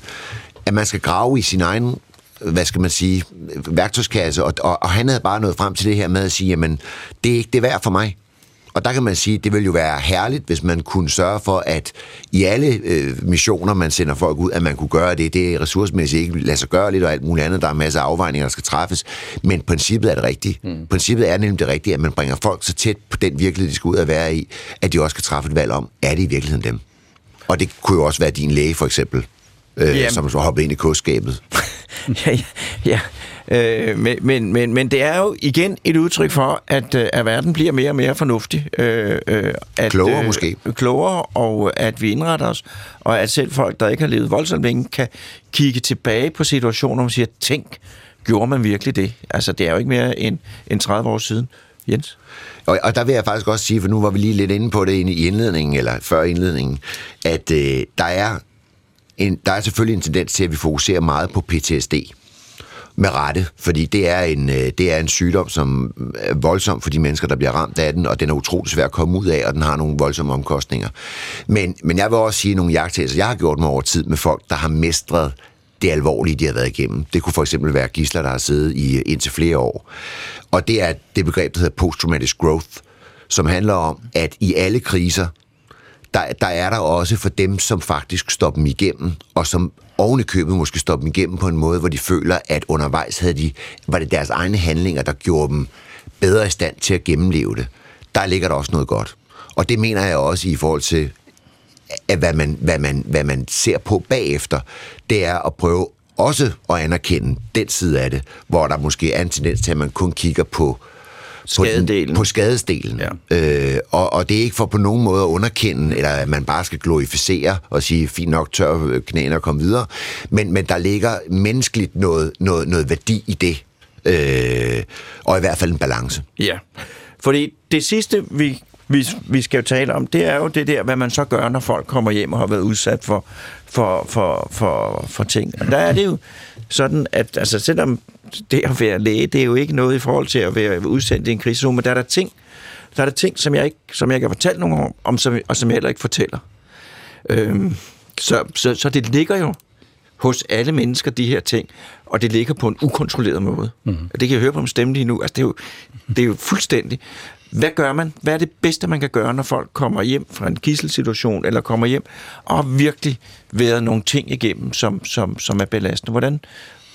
at man skal grave i sin egen hvad skal man sige, værktøjskasse, og, og, og han havde bare nået frem til det her med at sige, jamen, det er ikke det værd for mig. Og der kan man sige, at det vil jo være herligt, hvis man kunne sørge for, at i alle øh, missioner, man sender folk ud, at man kunne gøre det. Det er ressourcemæssigt ikke lade sig gøre lidt og alt muligt andet. Der er masser af afvejninger, der skal træffes. Men princippet er det rigtige. Mm. Princippet er nemlig det rigtige, at man bringer folk så tæt på den virkelighed, de skal ud og være i, at de også kan træffe et valg om, er det i virkeligheden dem? Og det kunne jo også være din læge, for eksempel, øh, som så hopper ind i kostskabet. ja, ja, ja. Øh, men, men, men, men det er jo igen et udtryk for, at, øh, at verden bliver mere og mere fornuftig. Øh, øh, at, klogere måske. Øh, klogere, og at vi indretter os, og at selv folk, der ikke har levet voldsomt længe, kan kigge tilbage på situationer, man siger, tænk, gjorde man virkelig det? Altså, det er jo ikke mere end, end 30 år siden. Jens? Og, og der vil jeg faktisk også sige, for nu var vi lige lidt inde på det i indledningen, eller før indledningen, at øh, der er en, der er selvfølgelig en tendens til, at vi fokuserer meget på PTSD med rette, fordi det er en, øh, det er en sygdom, som er voldsom for de mennesker, der bliver ramt af den, og den er utrolig svær at komme ud af, og den har nogle voldsomme omkostninger. Men, men jeg vil også sige nogle jagttagelser, jeg har gjort mig over tid med folk, der har mestret det alvorlige, de har været igennem. Det kunne for eksempel være gisler, der har siddet i indtil flere år. Og det er det begreb, der hedder posttraumatic growth, som handler om, at i alle kriser, der, der er der også for dem, som faktisk stopper dem igennem, og som oven i købet måske stoppe dem igennem på en måde, hvor de føler, at undervejs havde de, var det deres egne handlinger, der gjorde dem bedre i stand til at gennemleve det. Der ligger der også noget godt. Og det mener jeg også i forhold til, at hvad man, hvad man, hvad man ser på bagefter, det er at prøve også at anerkende den side af det, hvor der måske er en tendens til, at man kun kigger på skadedelen. På, på skadesdelen. Ja. Øh, og, og det er ikke for på nogen måde at underkende, eller at man bare skal glorificere og sige, fint nok, tør knæene og komme videre. Men, men der ligger menneskeligt noget, noget, noget værdi i det. Øh, og i hvert fald en balance. Ja, fordi det sidste, vi, vi, vi skal jo tale om, det er jo det der, hvad man så gør, når folk kommer hjem og har været udsat for, for, for, for, for ting. Og der er det jo sådan, at altså, selvom det at være læge, det er jo ikke noget i forhold til at være udsendt i en krigszone, men der er der ting, der er der ting, som jeg ikke, som jeg ikke har fortalt nogen om, som, og som jeg heller ikke fortæller. Øhm, så, så, så det ligger jo hos alle mennesker, de her ting, og det ligger på en ukontrolleret måde. Mm. Det kan jeg høre på en stemme lige nu. Altså, det, er jo, det er jo fuldstændig. Hvad gør man? Hvad er det bedste, man kan gøre, når folk kommer hjem fra en gisselsituation, eller kommer hjem og virkelig været nogle ting igennem, som, som, som er belastende? Hvordan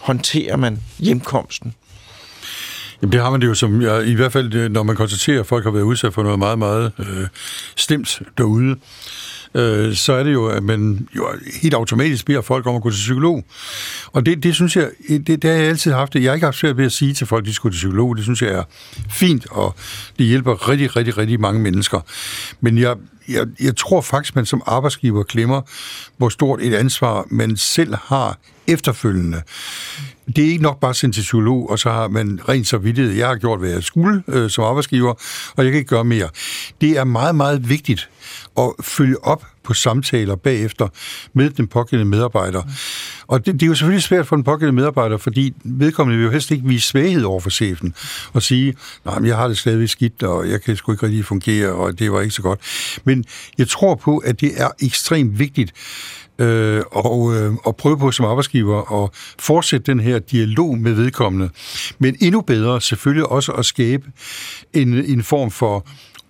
håndterer man hjemkomsten? Jamen det har man det jo som, ja, i hvert fald øh, når man konstaterer, at folk har været udsat for noget meget, meget øh, stemt derude, øh, så er det jo, at man jo helt automatisk beder folk om at gå til psykolog. Og det, det synes jeg, det, det har jeg altid haft. Jeg har ikke haft svært ved at sige til folk, at de skulle til psykolog. Det synes jeg er fint, og det hjælper rigtig, rigtig, rigtig mange mennesker. Men jeg, jeg, jeg tror faktisk, man som arbejdsgiver glemmer, hvor stort et ansvar man selv har efterfølgende. Det er ikke nok bare at sende til psykolog, og så har man rent så vidtighed. Jeg har gjort, hvad jeg skulle øh, som arbejdsgiver, og jeg kan ikke gøre mere. Det er meget, meget vigtigt at følge op på samtaler bagefter med den pågældende medarbejder. Og det, det er jo selvfølgelig svært for den pågældende medarbejder, fordi vedkommende vil jo helst ikke vise svaghed over for chefen og sige, nej, men jeg har det stadig skidt, og jeg kan sgu ikke rigtig fungere, og det var ikke så godt. Men jeg tror på, at det er ekstremt vigtigt, øh, og, øh, og prøve på som arbejdsgiver at fortsætte den her dialog med vedkommende. Men endnu bedre selvfølgelig også at skabe en, en form for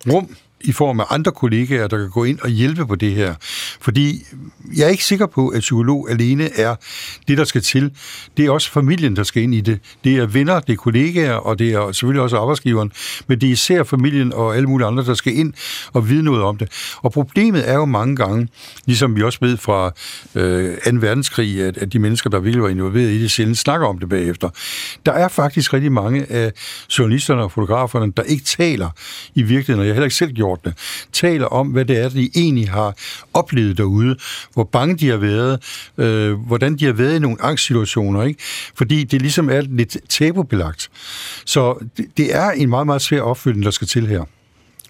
rum i form af andre kollegaer, der kan gå ind og hjælpe på det her. Fordi jeg er ikke sikker på, at psykolog alene er det, der skal til. Det er også familien, der skal ind i det. Det er venner, det er kollegaer, og det er selvfølgelig også arbejdsgiveren. Men det er især familien og alle mulige andre, der skal ind og vide noget om det. Og problemet er jo mange gange, ligesom vi også ved fra øh, 2. verdenskrig, at, at de mennesker, der virkelig var involveret i det, sjældent snakker om det bagefter. Der er faktisk rigtig mange af journalisterne og fotograferne, der ikke taler i virkeligheden, og jeg har heller ikke selv gjort det, taler om, hvad det er, de egentlig har oplevet derude, hvor bange de har været, øh, hvordan de har været i nogle angstsituationer, ikke? fordi det ligesom er lidt tabubelagt. Så det, det er en meget, meget svær opfølgning, der skal til her.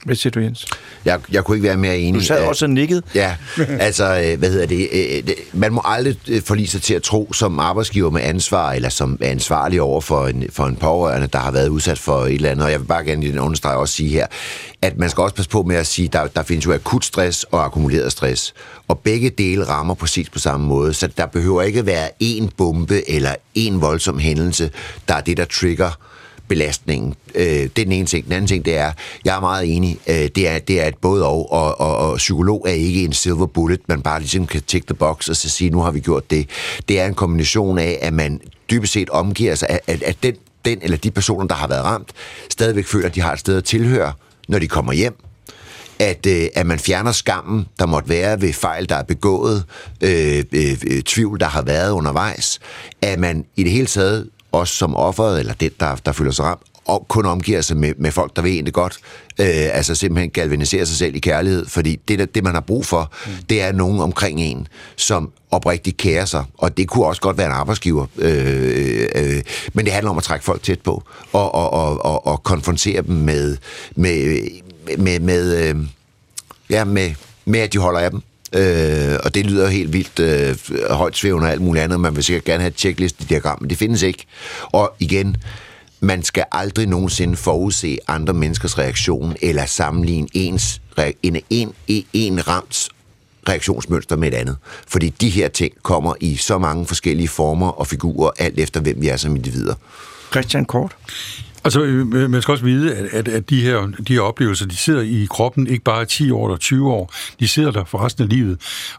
Hvad siger du, Jens? Jeg, jeg kunne ikke være mere enig. Du sad også og nikket. Ja, altså, øh, hvad hedder det? Øh, man må aldrig øh, forlige sig til at tro som arbejdsgiver med ansvar, eller som er ansvarlig over for en, for en pårørende, der har været udsat for et eller andet. Og jeg vil bare gerne understrege også sige her, at man skal også passe på med at sige, at der, der findes jo akut stress og akkumuleret stress. Og begge dele rammer præcis på samme måde. Så der behøver ikke være én bombe eller én voldsom hændelse, der er det, der trigger belastningen. Øh, det er den ene ting. Den anden ting, det er, jeg er meget enig, øh, det, er, det er et både og, og, og, og psykolog er ikke en silver bullet, man bare ligesom kan tick the box og så sige, nu har vi gjort det. Det er en kombination af, at man dybest set omgiver sig, at, at, at den, den eller de personer, der har været ramt, stadigvæk føler, at de har et sted at tilhøre, når de kommer hjem at, øh, at man fjerner skammen, der måtte være ved fejl, der er begået, øh, øh, øh tvivl, der har været undervejs, at man i det hele taget også som offeret, eller den, der, der føler sig ramt, og kun omgiver sig med, med folk, der ved en det godt. Øh, altså simpelthen galvanisere sig selv i kærlighed, fordi det, det man har brug for, mm. det er nogen omkring en, som oprigtigt kærer sig. Og det kunne også godt være en arbejdsgiver. Øh, øh, men det handler om at trække folk tæt på, og, og, og, og, og konfrontere dem med, med, med, med, øh, ja, med, med, at de holder af dem. Øh, og det lyder helt vildt øh, højt svævende og alt muligt andet. Man vil sikkert gerne have et checklist-diagram, men det findes ikke. Og igen, man skal aldrig nogensinde forudse andre menneskers reaktion eller sammenligne ens, en, en, en, en ramt reaktionsmønster med et andet. Fordi de her ting kommer i så mange forskellige former og figurer, alt efter hvem vi er som individer. Christian Kort? Altså, øh, man skal også vide, at, at, at de, her, de her oplevelser, de sidder i kroppen ikke bare 10 år eller 20 år, de sidder der for resten af livet.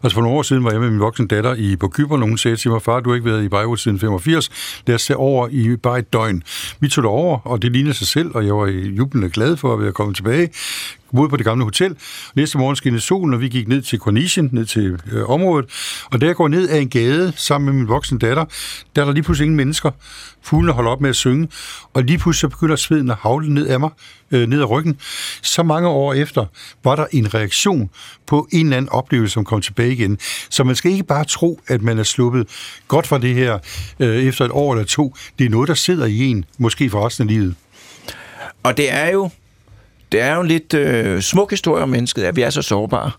Altså, for nogle år siden var jeg med min voksne datter i, på Kyberen, og hun sagde til mig, far, du har ikke været i Beirut siden 85, lad os se over i bare et døgn. Vi tog over, og det lignede sig selv, og jeg var jublende glad for at være kommet tilbage boede på det gamle hotel. Næste morgen skinnede solen, og vi gik ned til Cornisien, ned til øh, området. Og da jeg går ned ad en gade sammen med min voksne datter, der er der lige pludselig ingen mennesker. Fuglene holder op med at synge, og lige pludselig så begynder sveden at havle ned af mig, øh, ned ad ryggen. Så mange år efter var der en reaktion på en eller anden oplevelse, som kom tilbage igen. Så man skal ikke bare tro, at man er sluppet godt fra det her øh, efter et år eller to. Det er noget, der sidder i en, måske for resten af livet. Og det er jo det er jo en lidt øh, smuk historie om mennesket, at vi er så sårbare.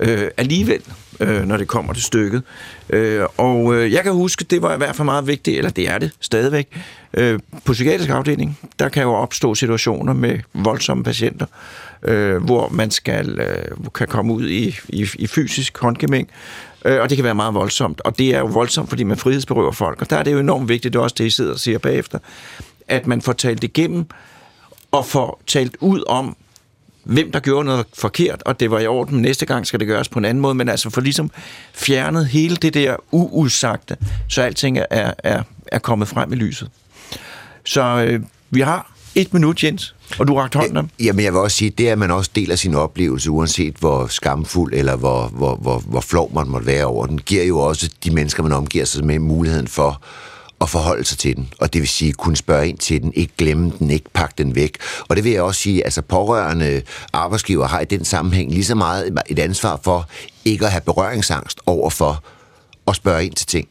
øh, alligevel, øh, når det kommer til stykket. Øh, og øh, jeg kan huske, det var i hvert fald meget vigtigt, eller det er det stadigvæk, øh, på psykiatrisk afdeling, der kan jo opstå situationer med voldsomme patienter, øh, hvor man skal øh, kan komme ud i, i, i fysisk håndgemæng, øh, og det kan være meget voldsomt. Og det er jo voldsomt, fordi man frihedsberøver folk, og der er det jo enormt vigtigt, det er også det, I sidder og siger bagefter, at man får talt igennem, og får talt ud om, hvem der gjorde noget forkert, og det var i orden. Næste gang skal det gøres på en anden måde, men altså for ligesom fjernet hele det der uudsagte, så alting er, er, er kommet frem i lyset. Så øh, vi har et minut, Jens, og du har rakt hånden om. Jamen, jeg vil også sige, det er, at man også deler sin oplevelse, uanset hvor skamfuld eller hvor, hvor, hvor, hvor flov man måtte være over den, giver jo også de mennesker, man omgiver sig med, muligheden for at forholde sig til den, og det vil sige kunne spørge ind til den, ikke glemme den, ikke pakke den væk. Og det vil jeg også sige, altså pårørende arbejdsgiver har i den sammenhæng lige så meget et ansvar for ikke at have berøringsangst over for at spørge ind til ting.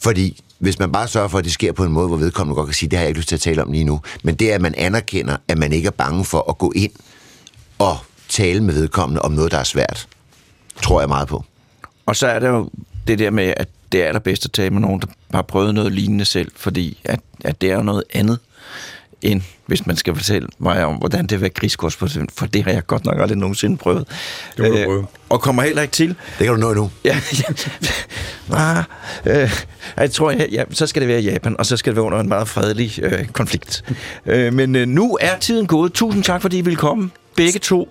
Fordi hvis man bare sørger for, at det sker på en måde, hvor vedkommende godt kan sige, det har jeg ikke lyst til at tale om lige nu, men det er, at man anerkender, at man ikke er bange for at gå ind og tale med vedkommende om noget, der er svært, tror jeg meget på. Og så er det jo det der med, at det er allerbedst at tale med nogen, der har prøvet noget lignende selv, fordi at, at det er jo noget andet, end hvis man skal fortælle mig om, hvordan det er at være for det har jeg godt nok aldrig nogensinde prøvet. Det må du prøve. og kommer heller ikke til. Det kan du nå endnu. Ja, ja. Ah, øh, jeg tror, ja, ja, så skal det være Japan, og så skal det være under en meget fredelig øh, konflikt. øh, men øh, nu er tiden gået. Tusind tak, fordi I ville komme. Begge to.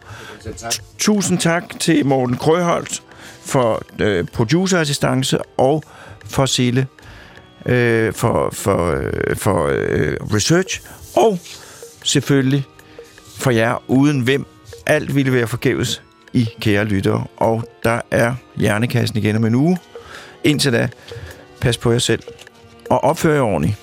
Tusind tak til Morten Krøholt for øh, producerassistance og for Sille øh, for, for, øh, for øh, research, og selvfølgelig for jer, uden hvem alt ville være forgæves i kære lyttere. Og der er Hjernekassen igen om en uge. Indtil da, pas på jer selv og opfør jer ordentligt.